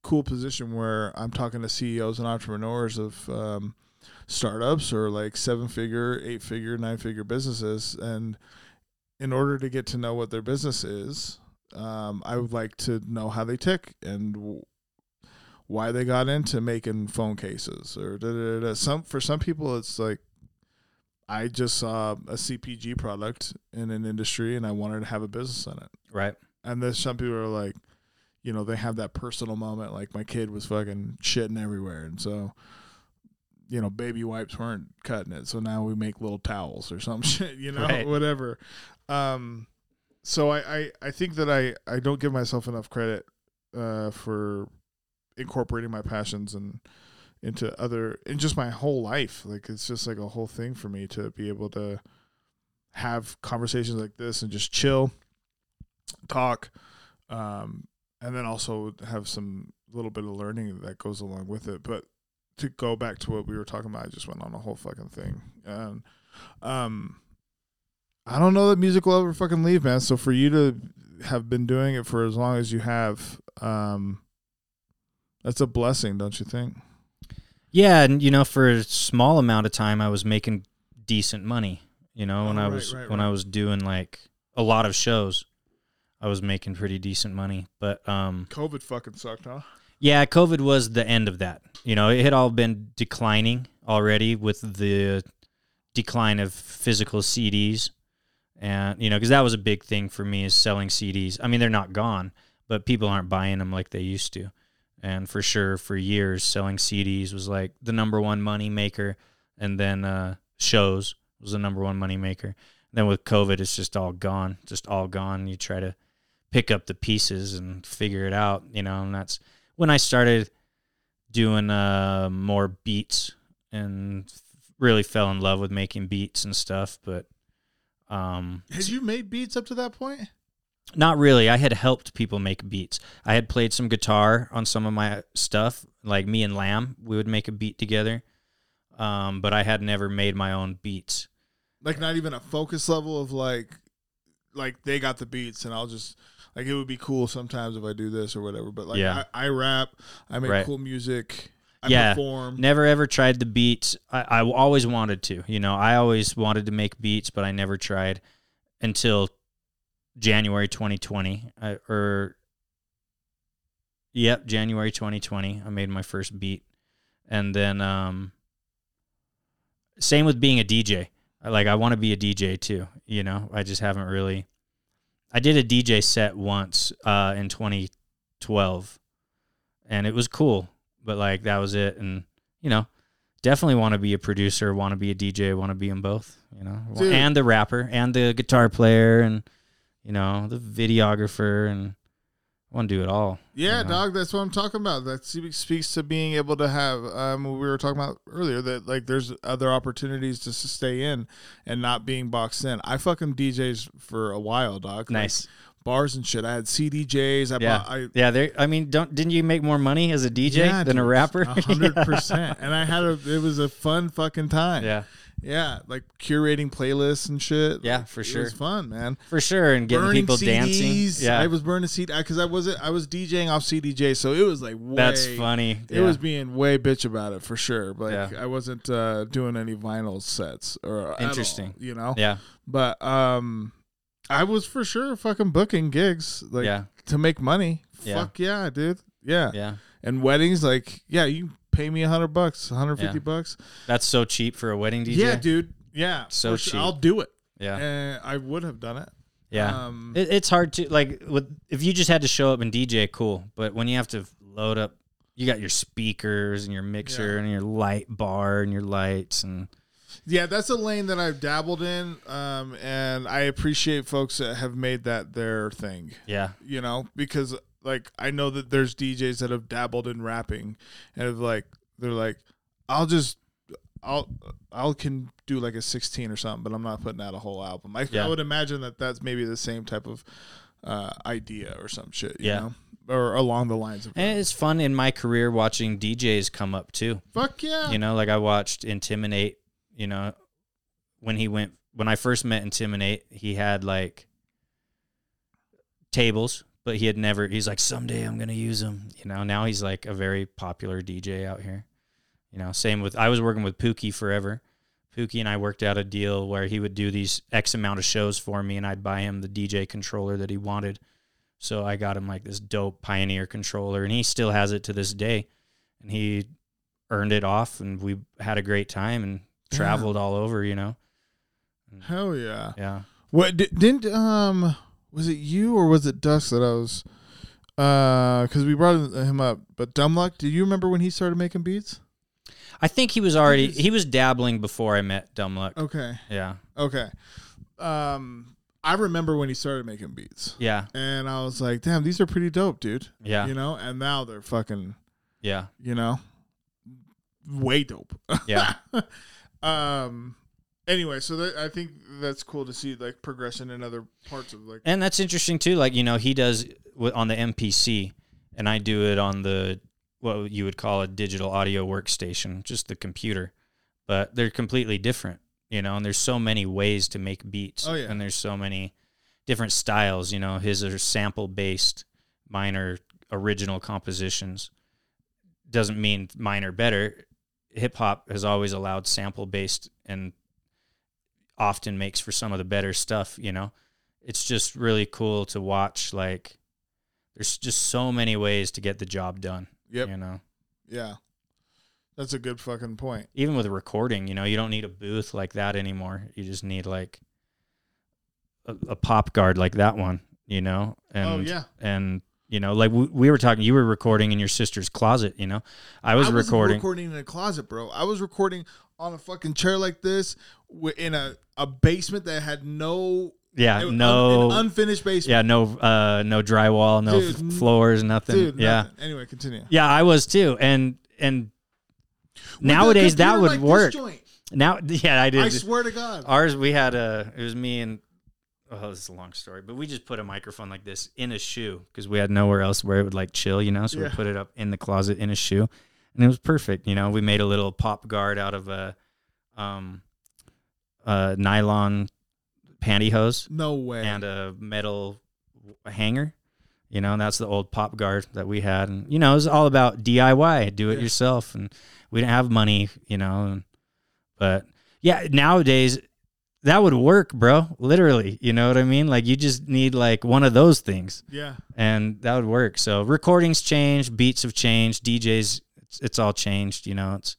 cool position where I'm talking to CEOs and entrepreneurs of um, startups or like seven figure, eight figure, nine figure businesses. And in order to get to know what their business is, um, I would like to know how they tick and w- why they got into making phone cases or da, da, da, some for some people it's like I just saw a CPG product in an industry and I wanted to have a business in it. Right. And there's some people are like, you know, they have that personal moment, like my kid was fucking shitting everywhere, and so, you know, baby wipes weren't cutting it, so now we make little towels or some [LAUGHS] shit, you know, Right. whatever. Um, so I, I I think that I I don't give myself enough credit uh for incorporating my passions and into other in just my whole life. Like it's just like a whole thing for me to be able to have conversations like this and just chill, talk, um, and then also have some little bit of learning that goes along with it. But to go back to what we were talking about, I just went on a whole fucking thing. And um I don't know that music will ever fucking leave, man. So for you to have been doing it for as long as you have, um that's a blessing, don't you think? Yeah, and you know, for a small amount of time, I was making decent money. You know, when Oh, I right, was right, when right. I was doing like a lot of shows, I was making pretty decent money. But um, COVID fucking sucked, huh? yeah, COVID was the end of that. You know, it had all been declining already with the decline of physical CDs, and you know, because that was a big thing for me is selling CDs. I mean, they're not gone, but people aren't buying them like they used to. And for sure, for years, selling CDs was like the number one money maker, and then uh, shows was the number one money maker. Then with COVID, it's just all gone, just all gone. You try to pick up the pieces and figure it out, you know, and that's when I started doing uh, more beats and really fell in love with making beats and stuff. But um, Had you made beats up to that point? not really. I had helped people make beats. I had played some guitar on some of my stuff. Like me and Lamb, we would make a beat together. Um, but I had never made my own beats. Like not even a focus level of like, like they got the beats and I'll just like it would be cool sometimes if I do this or whatever. But like Yeah. I, I rap, I make Right. cool music, I Yeah. perform. Never ever tried the beats. I, I always wanted to. You know, I always wanted to make beats, but I never tried until January 2020. I, or, yep, January 2020. I made my first beat. And then, um, same with being a DJ. Like, I want to be a DJ too. You know, I just haven't really. I did a DJ set once uh, in 2012, and it was cool but like that was it and you know definitely want to be a producer want to be a dj want to be them both you know Dude. and the rapper and the guitar player and you know the videographer and I want to do it all Yeah, you know? dog. That's what I'm talking about. That speaks to being able to have. Um, what we were talking about earlier that like there's other opportunities to stay in and not being boxed in. I fucking DJs for a while, dog. Like, nice bars and shit. I had CDJs. I yeah bought. I, yeah there i mean don't didn't you make more money as a dj Yeah, than a rapper hundred percent. And I had a. It was a fun fucking time. yeah yeah. Like curating playlists and shit. Yeah, for It sure. was fun, man. for sure and getting burning people CDs. dancing yeah I was burning CD because I wasn't. I was DJing off CDJ, so it was like way, that's funny It yeah. was being way bitch about it for sure. But like, Yeah. I wasn't uh, doing any vinyl sets or at all, Interesting. you know. yeah But um, I was for sure fucking booking gigs like yeah to make money. Yeah. Fuck yeah, dude. Yeah. yeah And weddings, like yeah, you pay me a hundred bucks, hundred fifty Yeah. bucks. that's so cheap for a wedding dj Yeah, dude. Yeah. So for sure. cheap. I'll do it. yeah And I would have done it. yeah Um, It, it's hard to like with if you just had to show up and DJ, cool. But when you have to load up, you got your speakers and your mixer Yeah. and your light bar and your lights and Yeah, that's a lane that I've dabbled in, um, and I appreciate folks that have made that their thing. yeah, You know, because like I know that there's DJs that have dabbled in rapping, and have like they're like, I'll just, I'll, I'll can do like a 16 or something, but I'm not putting out a whole album. I, Yeah. I would imagine that that's maybe the same type of uh, idea or some shit. You Yeah. know? or along the lines of. and it's fun in my career watching DJs come up too. Fuck yeah. You know, like I watched Intimidate. You know, when he went when I first met Intimidate, he had like tables, but he had never. He's like, someday I'm gonna use them. You know, now he's like a very popular DJ out here. You know, same with I was working with Pookie forever. Pookie and I worked out a deal where he would do these X amount of shows for me, and I'd buy him the DJ controller that he wanted. So I got him like this dope Pioneer controller, and he still has it to this day. And he earned it off, and we had a great time and Yeah. traveled all over. You know, Hell yeah. yeah. What di- didn't um was it you or was it Dust that I was uh because we brought him up but Dumbluck do you remember when he started making beats I think he was already he was dabbling before I met Dumb Luck. okay Yeah, okay um I remember when he started making beats yeah, and I was like damn these are pretty dope dude yeah, you know and now they're fucking yeah, you know way dope yeah. [LAUGHS] um anyway so that, I think that's cool to see like progression in other parts of like And that's interesting too. Like you know, he does on the MPC, and I do it on the what you would call a digital audio workstation, just the computer. But they're completely different, you know. And there's so many ways to make beats. Oh, yeah. And there's so many different styles. You know, his are sample based, mine are original compositions. Doesn't mean mine are better. Hip hop has always allowed sample based and often makes for some of the better stuff, you know. It's just really cool to watch like there's just so many ways to get the job done, yep you know. yeah that's a good fucking point Even with a recording, you know, you don't need a booth like that anymore. You just need like a, a pop guard like that one, you know. Oh, and oh yeah and you know, like we, we were talking, you were recording in your sister's closet, you know. I was I recording. recording in a closet, bro. I was recording on a fucking chair like this in a, a basement that had no yeah, it- no, an unfinished basement. yeah, no, uh, no drywall, no Dude, f- floors, nothing. dude. yeah, nothing. Anyway, continue. Yeah, I was too. And and With nowadays that would like work. Now, [LAUGHS] yeah, I did. I swear to God. Ours, we had a. It was me and. Oh, this is a long story, but we just put a microphone like this in a shoe because we had nowhere else where it would like chill, you know. So Yeah. we put it up in the closet in a shoe, and it was perfect. You know, we made a little pop guard out of a, um, a nylon pantyhose no way. and a metal hanger. You know, and that's the old pop guard that we had, and you know, it was all about DIY, do it Yeah. yourself, and we didn't have money, you know, and, but yeah, nowadays that would work, bro. Literally, you know what I mean? Like you just need like one of those things, yeah. and that would work. So recordings changed, beats have changed, DJs, it's, it's all changed. You know, it's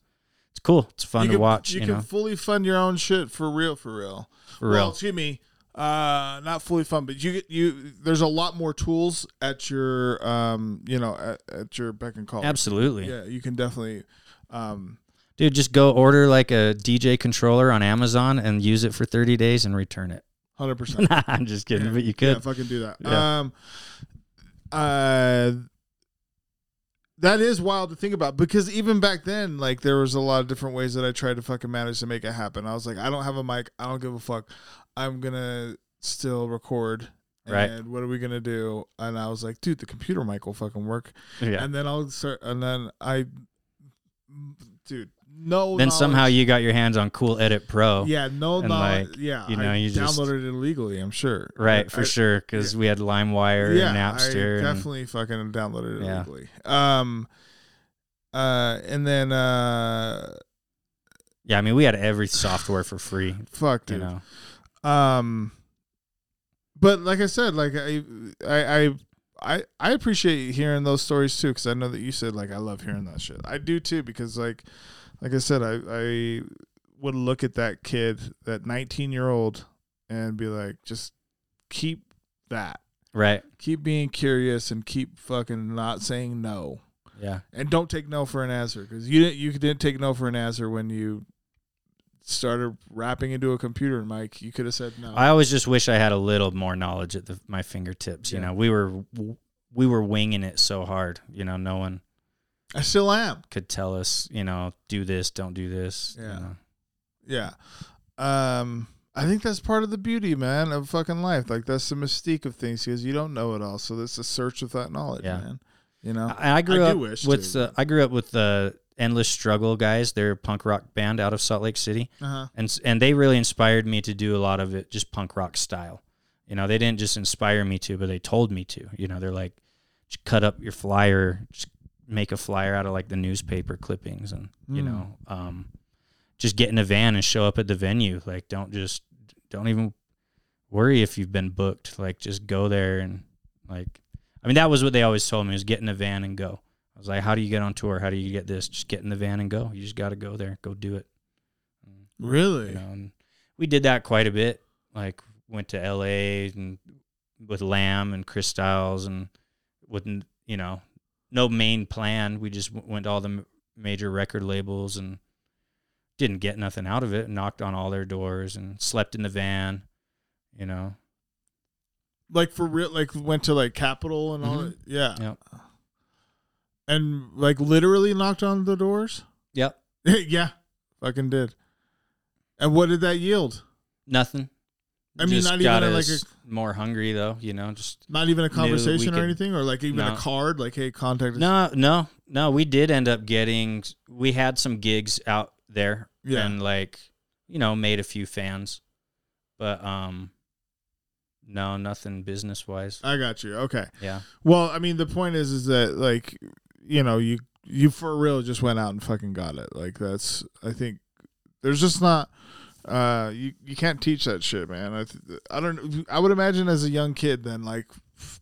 it's cool. It's fun you to can, watch. You, You, can know, fully fund your own shit for real, for real. for well, real. excuse me. Uh, not fully fund, but you get you. There's a lot more tools at your um, you know, at, at your beck and call. Absolutely. Yeah, you can definitely. Um, Dude, just go order like a DJ controller on Amazon and use it for 30 days and return it. hundred [LAUGHS] percent. Nah, I'm just kidding, but you could. Yeah, fucking do that. Yeah. Um, uh, that is wild to think about because even back then, like there was a lot of different ways that I tried to fucking manage to make it happen. I was like, I don't have a mic. I don't give a fuck. I'm gonna still record. Right. And what are we gonna do? And I was like, dude, the computer mic will fucking work. Yeah. And then I'll start. And then I, dude, no. then somehow you got your hands on Cool Edit Pro. Yeah, no and, knowledge. like, yeah, you know, I you just- downloaded it illegally. I'm sure. Right, I- for I- sure, because we had LimeWire and Napster. I and- definitely fucking downloaded it Yeah. illegally. Um, uh, and then uh, yeah, I mean, we had every software for free. [SIGHS] fuck, You know, Um, but like I said, like I, I, I. I, I appreciate hearing those stories too because I know that you said like I love hearing that shit. I do too because like like I said I I would look at that kid that 19 year old and be like just keep that right? keep being curious and keep fucking not saying no Yeah, and don't take no for an answer because you didn't you didn't take no for an answer when you started rapping into a computer mic. you could have said no I always just wish I had a little more knowledge at the, my fingertips. You know, we were we were winging it so hard. You know, no one I still am could tell us. You know, do this, don't do this. you Yeah. know. yeah um I think that's part of the beauty man of fucking life like that's the mystique of things because you don't know it all so that's the search of that knowledge Yeah. man you know I, I grew I up wish with uh, I grew up with the Endless Struggle guys. They're a punk rock band out of Salt Lake City. uh-huh and and they really inspired me to do a lot of it just punk rock style. You know, they didn't just inspire me to, but they told me to. You know, they're like, just cut up your flyer, just make a flyer out of like the newspaper clippings, and you Mm. know, um, just get in a van and show up at the venue. Like, don't just don't even worry if you've been booked. Like, just go there and like, I mean, that was what they always told me: was get in a van and go. I was like, how do you get on tour? How do you get this? Just get in the van and go. You just got to go there, go do it really you know, and we did that quite a bit. Like went to L.A. and with Lamb and Chris Styles and with you know no main plan. We just w- went to all the m- major record labels and didn't get nothing out of it. Knocked on all their doors and slept in the van. You know, like for real like went to like Capitol and all Mhm. that yeah Yep. and like literally knocked on the doors yep, [LAUGHS] yeah fucking did and what did that yield nothing. I mean, Just not even a- like us more hungry though. You know, just not even a conversation or could- anything or like even a card like hey contact us No, no, no. We did end up getting. We had some gigs out there, Yeah. and like you know, made a few fans, but um, no, nothing business wise. i got you okay Yeah, well i mean the point is is that like you know you you for real just went out and fucking got it like that's i think there's just not uh you you can't teach that shit man i th- i don't i would imagine as a young kid then like f-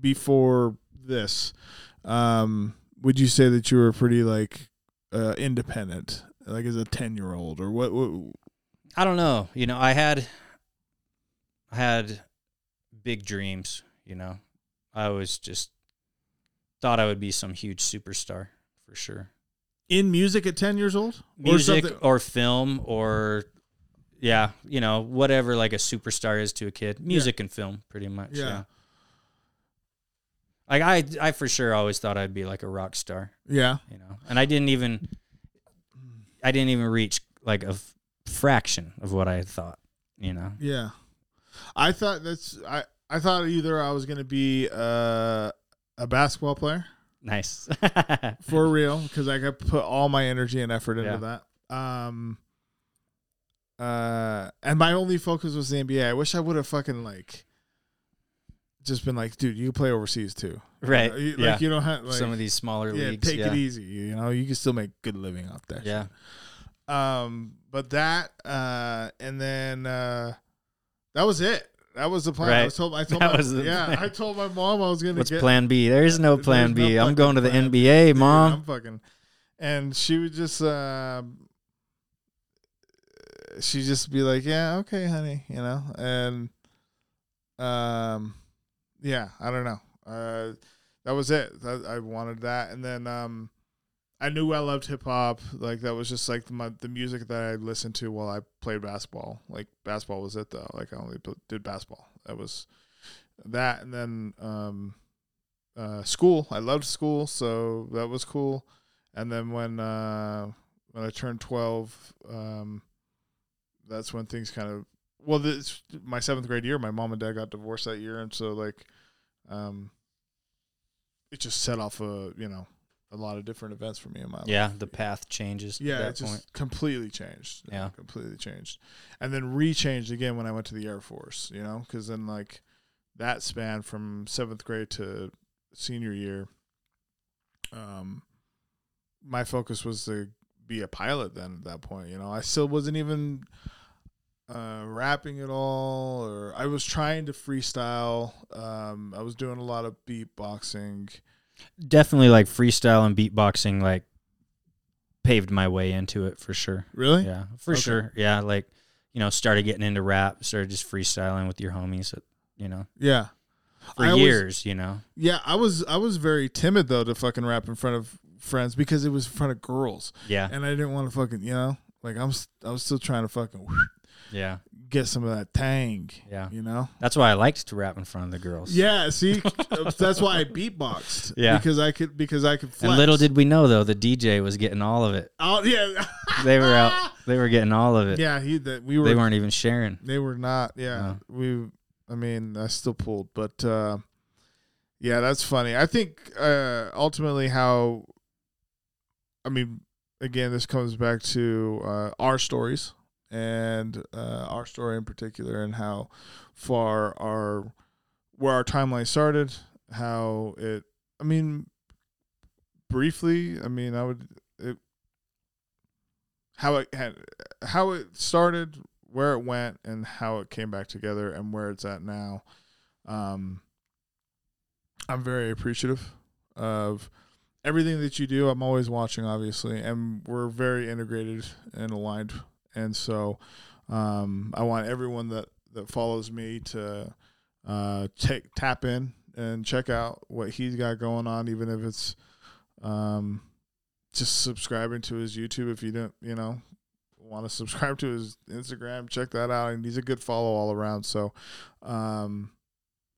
before this um would you say that you were pretty like uh independent like as a 10 year old or what, what I don't know. You know, I had, I had big dreams. You know, I was just thought I would be some huge superstar for sure. In music at 10 years old Or music something- or, film or yeah you know whatever like a superstar is to a kid music and film pretty much Yeah. yeah, Like I, I for sure always thought I'd be like a rock star, Yeah. you know, and I didn't even, I didn't even reach like a f- fraction of what I thought, you know. Yeah. I thought that's I I thought either I was gonna be uh, a basketball player Nice. [LAUGHS] for real because I could put all my energy and effort into Yeah. that. Um. Uh, and my only focus was the NBA. I wish I would have fucking like just been like, dude, you play overseas too. right. You- yeah. Like you don't have like Some of these smaller yeah, leagues. take yeah. it easy. You know, you can still make good living off that. Yeah. shit. Um, but that uh, and then uh, that was it. That was the plan. I Right. was told. I [LAUGHS] told. That my, was yeah. plan. I told my mom I was gonna What's get plan B? There's no There's plan no B. I'm fucking going to the B. NBA, Dude, mom. I'm fucking. And she would just, uh, she just be like, "Yeah, okay, honey," you know, and, um, yeah, I don't know. Uh, that was it. That, I wanted that, and then, um, I knew I loved hip hop. Like that was just like my the music that I listened to while I played basketball. Like basketball was it though. Like I only did basketball. That was that, and then um, uh, school. I loved school, so that was cool. And then when uh, when I turned twelve, um, that's when things kind of well, this my seventh grade year. My mom and dad got divorced that year, and so like, um, it just set off a you know a lot of different events for me in my life. Yeah, the path changes. Yeah, it just point. completely changed. Yeah. completely changed, and then re-changed again when I went to the Air Force. You know, because then like that span from seventh grade to senior year, um, my focus was to be a pilot. Then at that point, you know, I still wasn't even uh, rapping at all, or I was trying to freestyle. Um, I was doing a lot of beatboxing. Definitely like freestyle and beatboxing like paved my way into it for sure. Really? Yeah, for Okay. sure. Yeah, like you know, started getting into rap, started just freestyling with your homies, uh, you know, Yeah. for I years, you know. Yeah, I was I was very timid though to fucking rap in front of friends because it was in front of girls, Yeah. and I didn't want to fucking you know like I'm I was still trying to fucking Yeah. get some of that tang, Yeah. you know. That's why I liked to rap in front of the girls. Yeah, see, [LAUGHS] that's why I beatboxed. Yeah. because I could because I could. Flex. And little did we know though, the DJ was getting all of it. oh yeah, They were out. [LAUGHS] They were getting all of it. yeah, he that we were They weren't even sharing. They were not. Yeah, No. we. I mean, I still pulled, but uh, yeah, that's funny. I think uh, ultimately how. I mean, again, this comes back to uh, our stories and uh, our story in particular, and how far our where our timeline started, how it. I mean, briefly. I mean, I would. It, how it had, how it started, where it went, and how it came back together, and where it's at now. Um, I'm very appreciative of everything that you do. I'm always watching, obviously, and we're very integrated and aligned. And so, um, I want everyone that that follows me to uh, take tap in and check out what he's got going on, even if it's um, just subscribing to his YouTube. If you don't, you know, want to subscribe to his Instagram, check that out. And he's a good follow all around. So, um,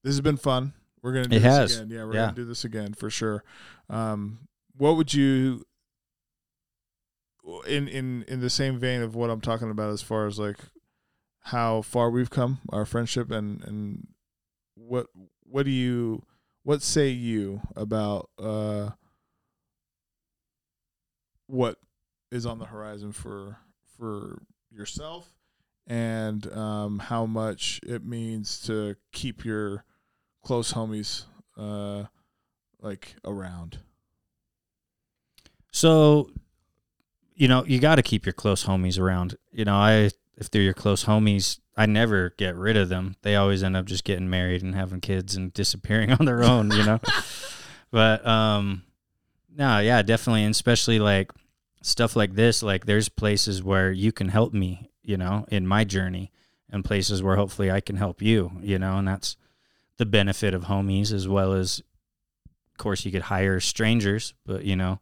this has been fun. We're gonna do It this has. again. Yeah, we're Yeah. gonna do this again for sure. Um, what would you, in in in the same vein of what I'm talking about, as far as like how far we've come, our friendship, and and what what do you what say you about uh what is on the horizon for for yourself and um how much it means to keep your close homies uh like around? So, you know, you got to keep your close homies around. You know, I if they're your close homies, I never get rid of them. They always end up just getting married and having kids and disappearing [LAUGHS] on their own, you know. [LAUGHS] but um no, yeah, definitely, and especially like stuff like this, like there's places where you can help me, you know, in my journey and places where hopefully I can help you, you know, and that's the benefit of homies as well as of course you could hire strangers, but you know,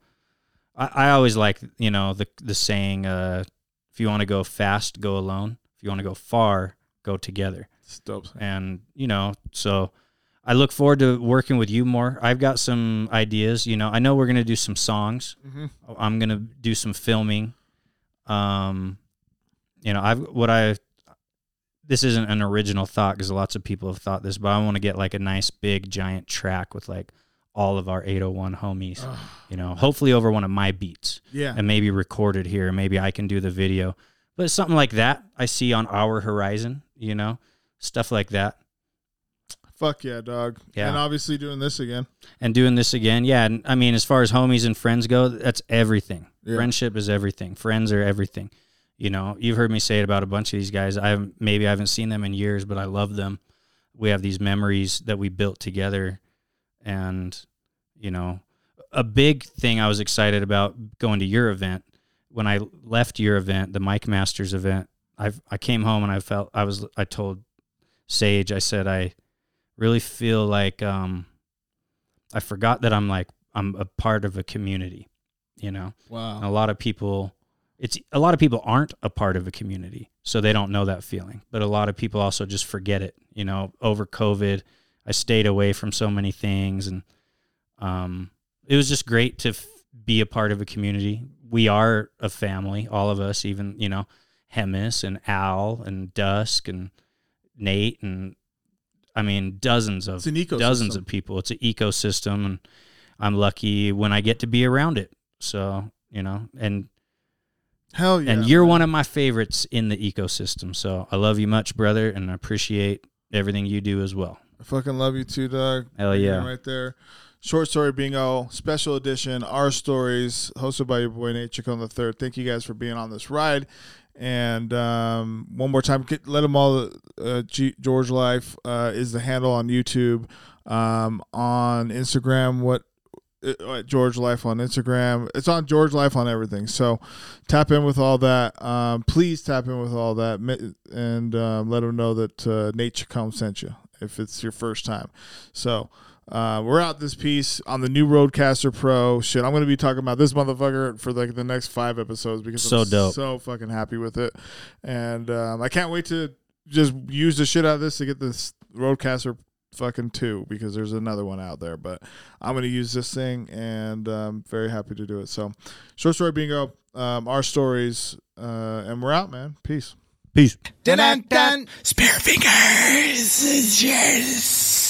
I, I always like you know the the saying uh, if you want to go fast go alone if you want to go far go together and you know so I look forward to working with you more. I've got some ideas. You know, I know we're gonna do some songs. I'm gonna do some filming. Um, you know, I've what I. This isn't an original thought because lots of people have thought this, but I want to get like a nice big giant track with like all of our 801 homies. You know, hopefully over one of my beats Yeah. and maybe recorded here. Maybe I can do the video, but something like that I see on our horizon. You know, stuff like that. Fuck yeah, dog. Yeah. And obviously doing this again. and doing this again. Yeah, and I mean, as far as homies and friends go, that's everything. Yeah. Friendship is everything. Friends are everything. You know, you've heard me say it about a bunch of these guys. I maybe I haven't seen them in years, but I love them. We have these memories that we built together, and you know, a big thing I was excited about going to your event. When I left your event, the Mike Masters event, I I came home and I felt I was I told Sage I said I really feel like um I forgot that I'm like I'm a part of a community, you know. Wow. A lot of people it's a lot of people aren't a part of a community, so they don't know that feeling. But a lot of people also just forget it, you know, over COVID, I stayed away from so many things and um it was just great to f- be a part of a community. We are a family, all of us, even, you know, Hemis and Al and Dusk and Nate and I mean dozens of It's an ecosystem. dozens of people. It's an ecosystem, and I'm lucky when I get to be around it. So you know, and Hell yeah. and you're one of my favorites in the ecosystem. So I love you much, brother, and I appreciate everything you do as well. I fucking love you too, Doug. Hell yeah. Right there. Short story bingo, special edition, our stories, hosted by your boy Nate Chacon the third. Thank you guys for being on this ride. And um, one more time, get, let them all. Uh, G- George Life uh, is the handle on YouTube, um, on Instagram. What uh, George Life on Instagram. It's on George Life on everything. So tap in with all that. Um, please tap in with all that, and um, let them know that uh, Nate Chacon sent you if it's your first time. So. Uh, we're out this piece on the new RodeCaster Pro. Shit, I'm going to be talking about this motherfucker for like the next five episodes because So I'm dope. so fucking happy with it, and um, I can't wait to just use the shit out of this to get this Roadcaster fucking two because there's another one out there. But I'm going to use this thing, and I'm very happy to do it. So, short story bingo, um, our stories, uh, and we're out, man. Peace. Peace. Dun dun dun. Spare fingers. Cheers.